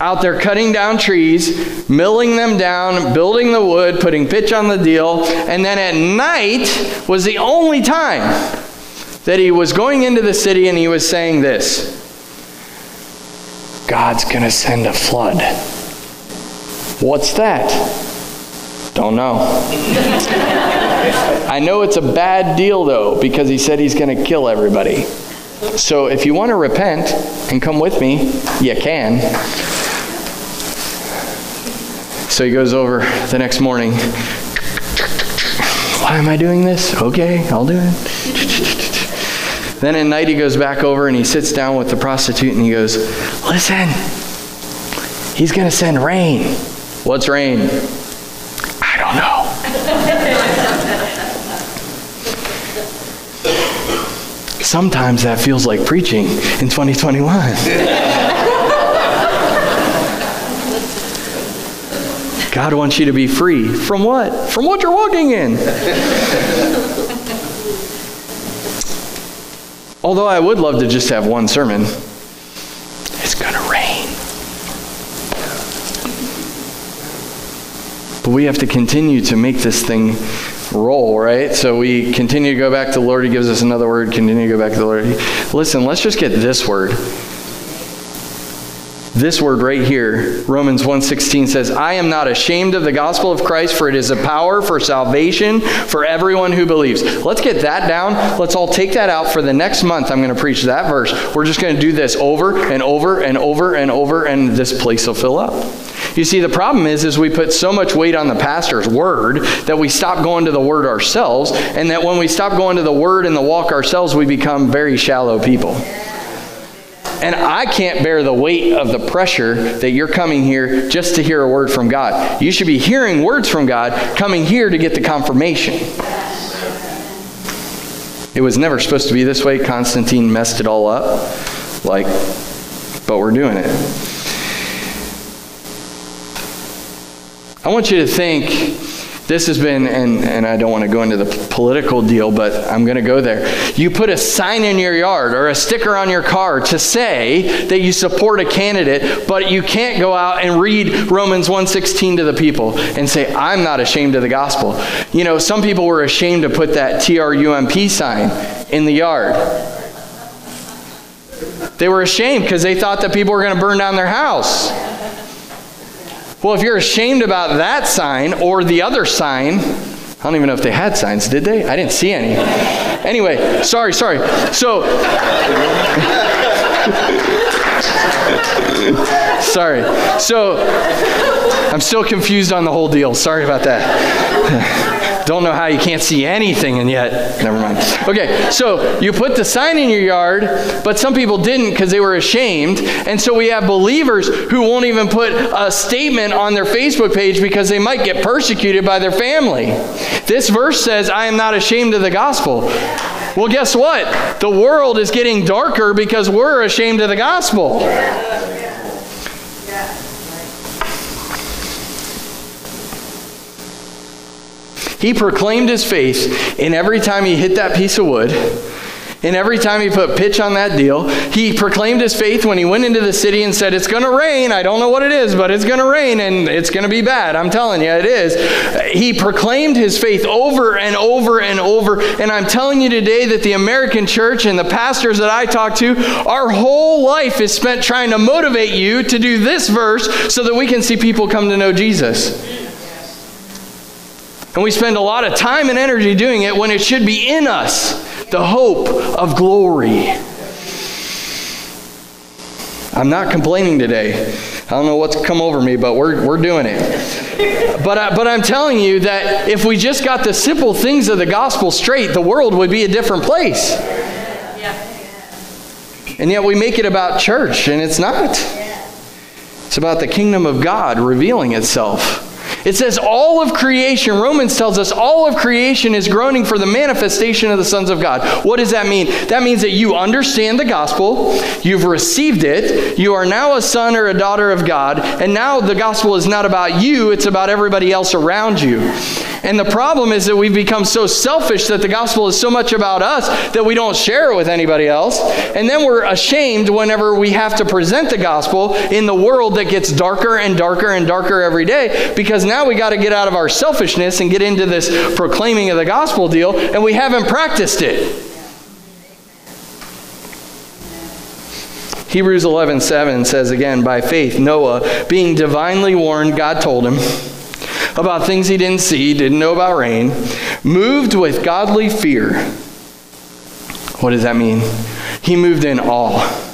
out there cutting down trees, milling them down, building the wood, putting pitch on the deal, and then at night was the only time that he was going into the city and he was saying this God's going to send a flood. What's that? Don't know. I know it's a bad deal though because he said he's going to kill everybody. So if you want to repent and come with me, you can. So he goes over the next morning. Why am I doing this? Okay, I'll do it. Then at night he goes back over and he sits down with the prostitute and he goes, Listen, he's going to send rain. What's rain? I don't know. Sometimes that feels like preaching in 2021. God wants you to be free. From what? From what you're walking in. Although I would love to just have one sermon, it's going to rain. But we have to continue to make this thing roll, right? So we continue to go back to the Lord. He gives us another word, continue to go back to the Lord. Listen, let's just get this word this word right here romans 1.16 says i am not ashamed of the gospel of christ for it is a power for salvation for everyone who believes. Let's get that down. Let's all take that out for the next month. I'm going to preach that verse. We're just going to do this over and over and over and over and this place will fill up. You see the problem is is we put so much weight on the pastor's word that we stop going to the word ourselves and that when we stop going to the word and the walk ourselves we become very shallow people and I can't bear the weight of the pressure that you're coming here just to hear a word from God. You should be hearing words from God, coming here to get the confirmation. It was never supposed to be this way. Constantine messed it all up. Like, but we're doing it. I want you to think this has been, and, and I don't want to go into the political deal, but I'm going to go there. You put a sign in your yard or a sticker on your car to say that you support a candidate, but you can't go out and read Romans 1:16 to the people and say, "I'm not ashamed of the gospel." You know, some people were ashamed to put that TRUMP sign in the yard. They were ashamed because they thought that people were going to burn down their house. Well, if you're ashamed about that sign or the other sign, I don't even know if they had signs, did they? I didn't see any. Anyway, sorry, sorry. So, sorry. So, I'm still confused on the whole deal. Sorry about that. Don't know how you can't see anything, and yet, never mind. Okay, so you put the sign in your yard, but some people didn't because they were ashamed. And so we have believers who won't even put a statement on their Facebook page because they might get persecuted by their family. This verse says, I am not ashamed of the gospel. Well, guess what? The world is getting darker because we're ashamed of the gospel. He proclaimed his faith and every time he hit that piece of wood. And every time he put pitch on that deal, he proclaimed his faith when he went into the city and said, It's going to rain. I don't know what it is, but it's going to rain and it's going to be bad. I'm telling you, it is. He proclaimed his faith over and over and over. And I'm telling you today that the American church and the pastors that I talk to, our whole life is spent trying to motivate you to do this verse so that we can see people come to know Jesus. And we spend a lot of time and energy doing it when it should be in us the hope of glory. I'm not complaining today. I don't know what's come over me, but we're, we're doing it. But, I, but I'm telling you that if we just got the simple things of the gospel straight, the world would be a different place. And yet we make it about church, and it's not. It's about the kingdom of God revealing itself. It says all of creation, Romans tells us all of creation is groaning for the manifestation of the sons of God. What does that mean? That means that you understand the gospel, you've received it, you are now a son or a daughter of God, and now the gospel is not about you, it's about everybody else around you. And the problem is that we've become so selfish that the gospel is so much about us that we don't share it with anybody else. And then we're ashamed whenever we have to present the gospel in the world that gets darker and darker and darker every day because now we got to get out of our selfishness and get into this proclaiming of the gospel deal, and we haven't practiced it. Hebrews 11:7 says again, by faith Noah, being divinely warned, God told him about things he didn't see, didn't know about rain, moved with godly fear. What does that mean? He moved in awe.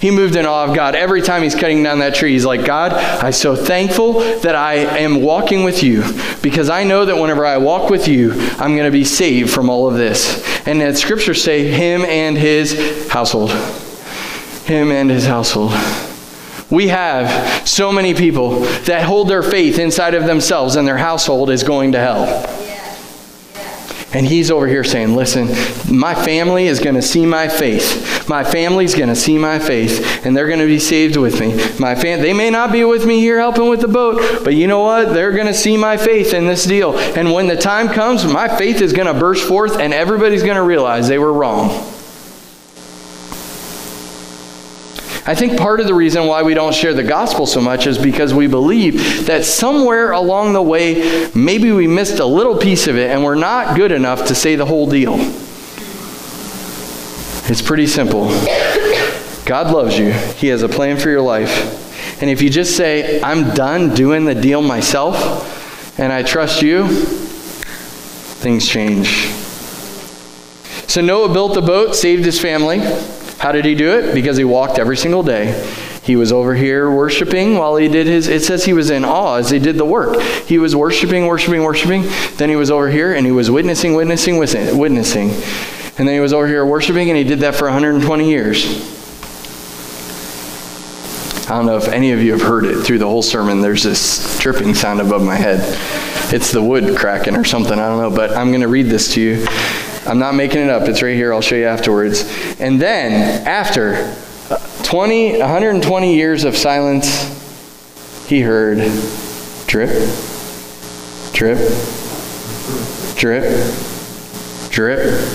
He moved in awe of God. Every time he's cutting down that tree, he's like, God, I'm so thankful that I am walking with you because I know that whenever I walk with you, I'm going to be saved from all of this. And that scriptures say, him and his household. Him and his household. We have so many people that hold their faith inside of themselves and their household is going to hell. And he's over here saying, Listen, my family is going to see my faith. My family's going to see my faith, and they're going to be saved with me. My fam- they may not be with me here helping with the boat, but you know what? They're going to see my faith in this deal. And when the time comes, my faith is going to burst forth, and everybody's going to realize they were wrong. I think part of the reason why we don't share the gospel so much is because we believe that somewhere along the way, maybe we missed a little piece of it and we're not good enough to say the whole deal. It's pretty simple. God loves you, He has a plan for your life. And if you just say, I'm done doing the deal myself and I trust you, things change. So Noah built the boat, saved his family. How did he do it? Because he walked every single day. He was over here worshiping while he did his, it says he was in awe as he did the work. He was worshiping, worshiping, worshiping. Then he was over here and he was witnessing, witnessing, witnessing. And then he was over here worshiping and he did that for 120 years. I don't know if any of you have heard it through the whole sermon. There's this dripping sound above my head. It's the wood cracking or something. I don't know. But I'm going to read this to you. I'm not making it up. It's right here. I'll show you afterwards. And then, after 20, 120 years of silence, he heard drip, drip, drip, drip,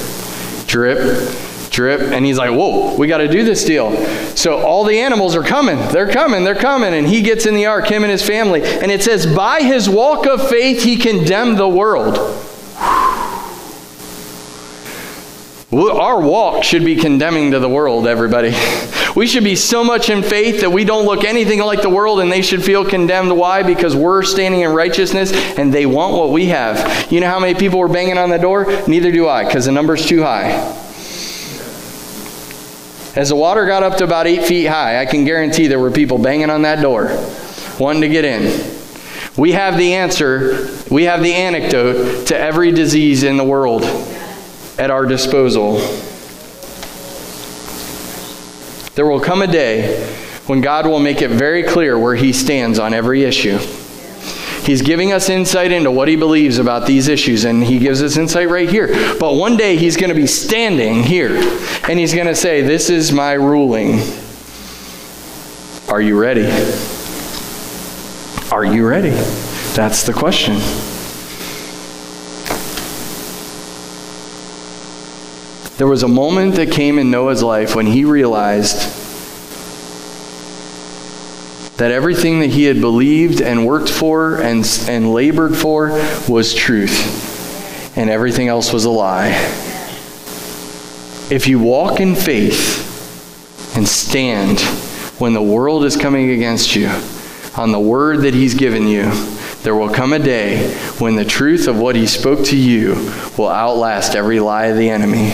drip, drip. And he's like, whoa, we got to do this deal. So all the animals are coming. They're coming. They're coming. And he gets in the ark, him and his family. And it says, by his walk of faith, he condemned the world. Our walk should be condemning to the world, everybody. We should be so much in faith that we don't look anything like the world and they should feel condemned. Why? Because we're standing in righteousness and they want what we have. You know how many people were banging on the door? Neither do I, because the number's too high. As the water got up to about eight feet high, I can guarantee there were people banging on that door, wanting to get in. We have the answer, we have the antidote to every disease in the world at our disposal. There will come a day when God will make it very clear where He stands on every issue. He's giving us insight into what He believes about these issues, and He gives us insight right here. But one day He's going to be standing here, and He's going to say, This is my ruling. Are you ready? Are you ready? That's the question. There was a moment that came in Noah's life when he realized that everything that he had believed and worked for and, and labored for was truth, and everything else was a lie. If you walk in faith and stand when the world is coming against you on the word that he's given you, there will come a day when the truth of what he spoke to you will outlast every lie of the enemy.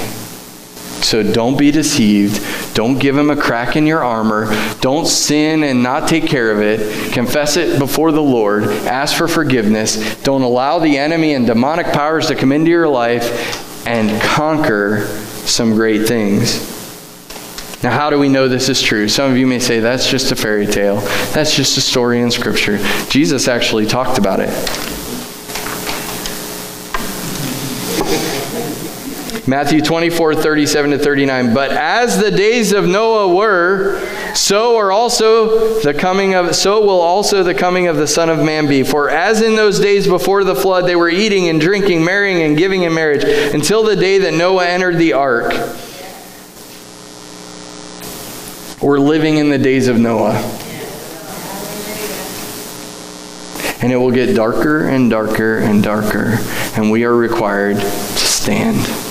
So don't be deceived. Don't give him a crack in your armor. Don't sin and not take care of it. Confess it before the Lord. Ask for forgiveness. Don't allow the enemy and demonic powers to come into your life and conquer some great things. Now, how do we know this is true? Some of you may say that's just a fairy tale. That's just a story in Scripture. Jesus actually talked about it. Matthew 24, 37 to 39. But as the days of Noah were, so are also the coming of so will also the coming of the Son of Man be. For as in those days before the flood they were eating and drinking, marrying and giving in marriage, until the day that Noah entered the ark. We're living in the days of Noah. And it will get darker and darker and darker, and we are required to stand.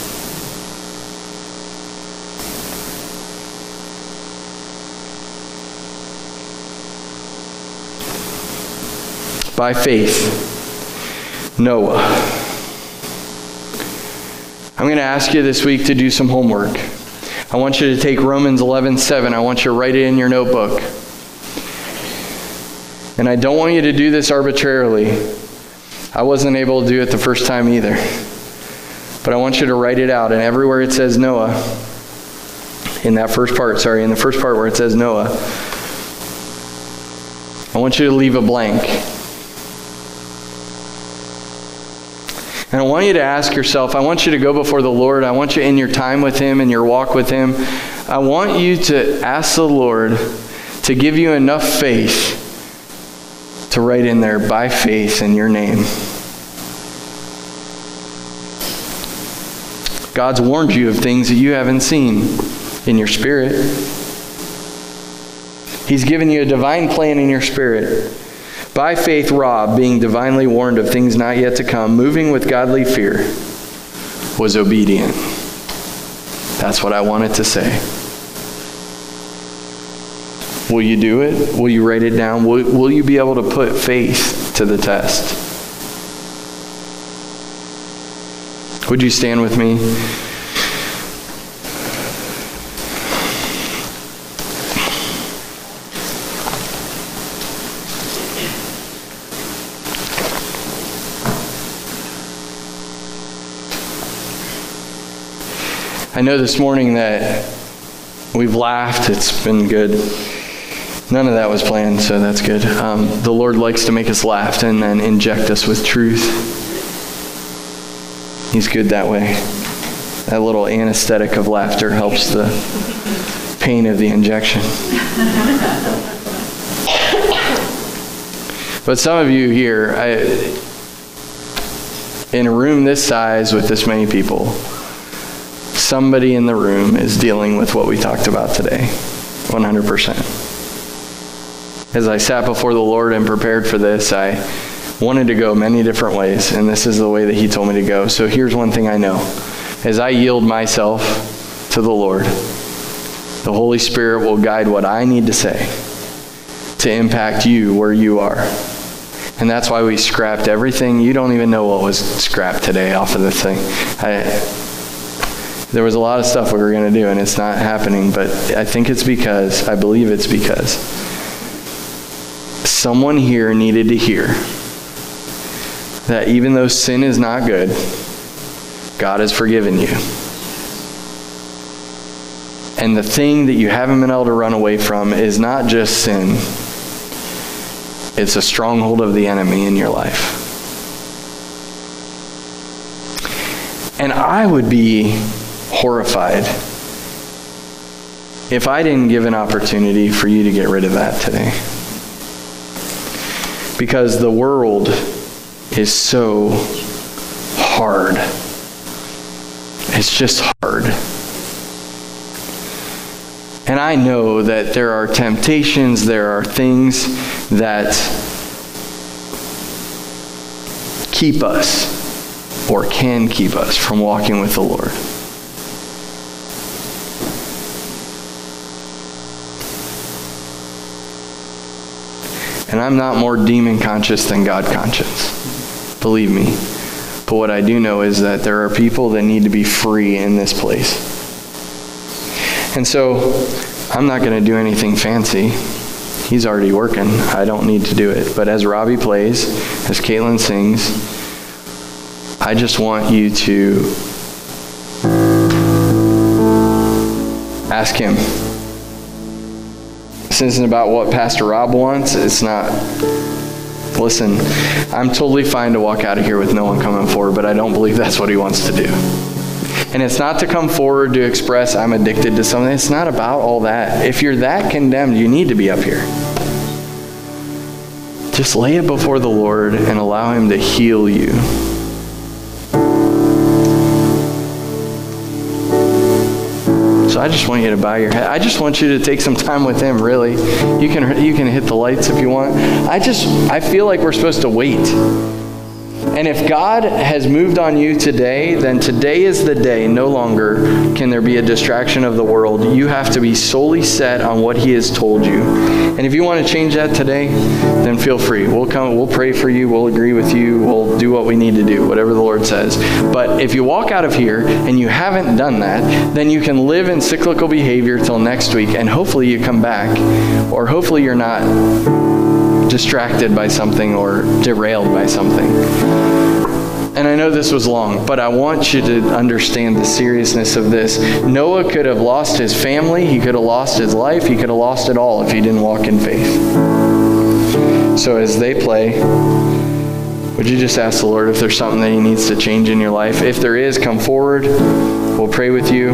By faith, Noah. I'm going to ask you this week to do some homework. I want you to take Romans 11 7. I want you to write it in your notebook. And I don't want you to do this arbitrarily. I wasn't able to do it the first time either. But I want you to write it out. And everywhere it says Noah, in that first part, sorry, in the first part where it says Noah, I want you to leave a blank. And I want you to ask yourself, I want you to go before the Lord. I want you in your time with Him and your walk with Him. I want you to ask the Lord to give you enough faith to write in there by faith in your name. God's warned you of things that you haven't seen in your spirit. He's given you a divine plan in your spirit. By faith, Rob, being divinely warned of things not yet to come, moving with godly fear, was obedient. That's what I wanted to say. Will you do it? Will you write it down? Will, will you be able to put faith to the test? Would you stand with me? I know this morning that we've laughed. It's been good. None of that was planned, so that's good. Um, the Lord likes to make us laugh and then inject us with truth. He's good that way. That little anesthetic of laughter helps the pain of the injection. but some of you here, I, in a room this size with this many people, somebody in the room is dealing with what we talked about today 100%. As I sat before the Lord and prepared for this, I wanted to go many different ways, and this is the way that He told me to go. So here's one thing I know as I yield myself to the Lord, the Holy Spirit will guide what I need to say to impact you where you are. And that's why we scrapped everything. You don't even know what was scrapped today off of this thing. I, there was a lot of stuff we were going to do, and it's not happening, but I think it's because, I believe it's because someone here needed to hear that even though sin is not good, God has forgiven you. And the thing that you haven't been able to run away from is not just sin, it's a stronghold of the enemy in your life. And I would be horrified if I didn't give an opportunity for you to get rid of that today. Because the world is so hard. It's just hard. And I know that there are temptations, there are things that keep us or can keep us from walking with the Lord. And I'm not more demon conscious than God conscious. Believe me. But what I do know is that there are people that need to be free in this place. And so I'm not going to do anything fancy. He's already working. I don't need to do it. But as Robbie plays, as Caitlin sings, I just want you to ask him this isn't about what Pastor Rob wants. It's not. Listen, I'm totally fine to walk out of here with no one coming forward, but I don't believe that's what he wants to do. And it's not to come forward to express I'm addicted to something. It's not about all that. If you're that condemned, you need to be up here. Just lay it before the Lord and allow Him to heal you. I just want you to bow your head. I just want you to take some time with him, really. You can you can hit the lights if you want. I just I feel like we're supposed to wait. And if God has moved on you today, then today is the day. No longer can there be a distraction of the world. You have to be solely set on what He has told you. And if you want to change that today, then feel free. We'll come, we'll pray for you, we'll agree with you, we'll do what we need to do, whatever the Lord says. But if you walk out of here and you haven't done that, then you can live in cyclical behavior till next week, and hopefully you come back, or hopefully you're not distracted by something or derailed by something. And I know this was long, but I want you to understand the seriousness of this. Noah could have lost his family, he could have lost his life, he could have lost it all if he didn't walk in faith. So as they play, would you just ask the Lord if there's something that He needs to change in your life? If there is, come forward. We'll pray with you.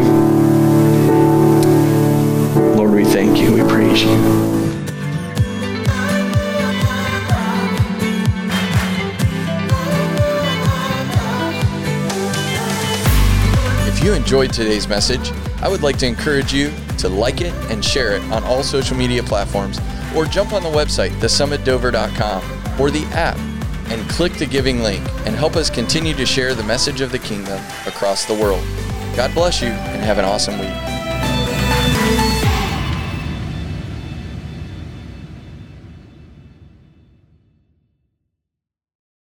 Lord, we thank you. We praise you. Enjoyed today's message, I would like to encourage you to like it and share it on all social media platforms or jump on the website, thesummitdover.com or the app and click the giving link and help us continue to share the message of the kingdom across the world. God bless you and have an awesome week.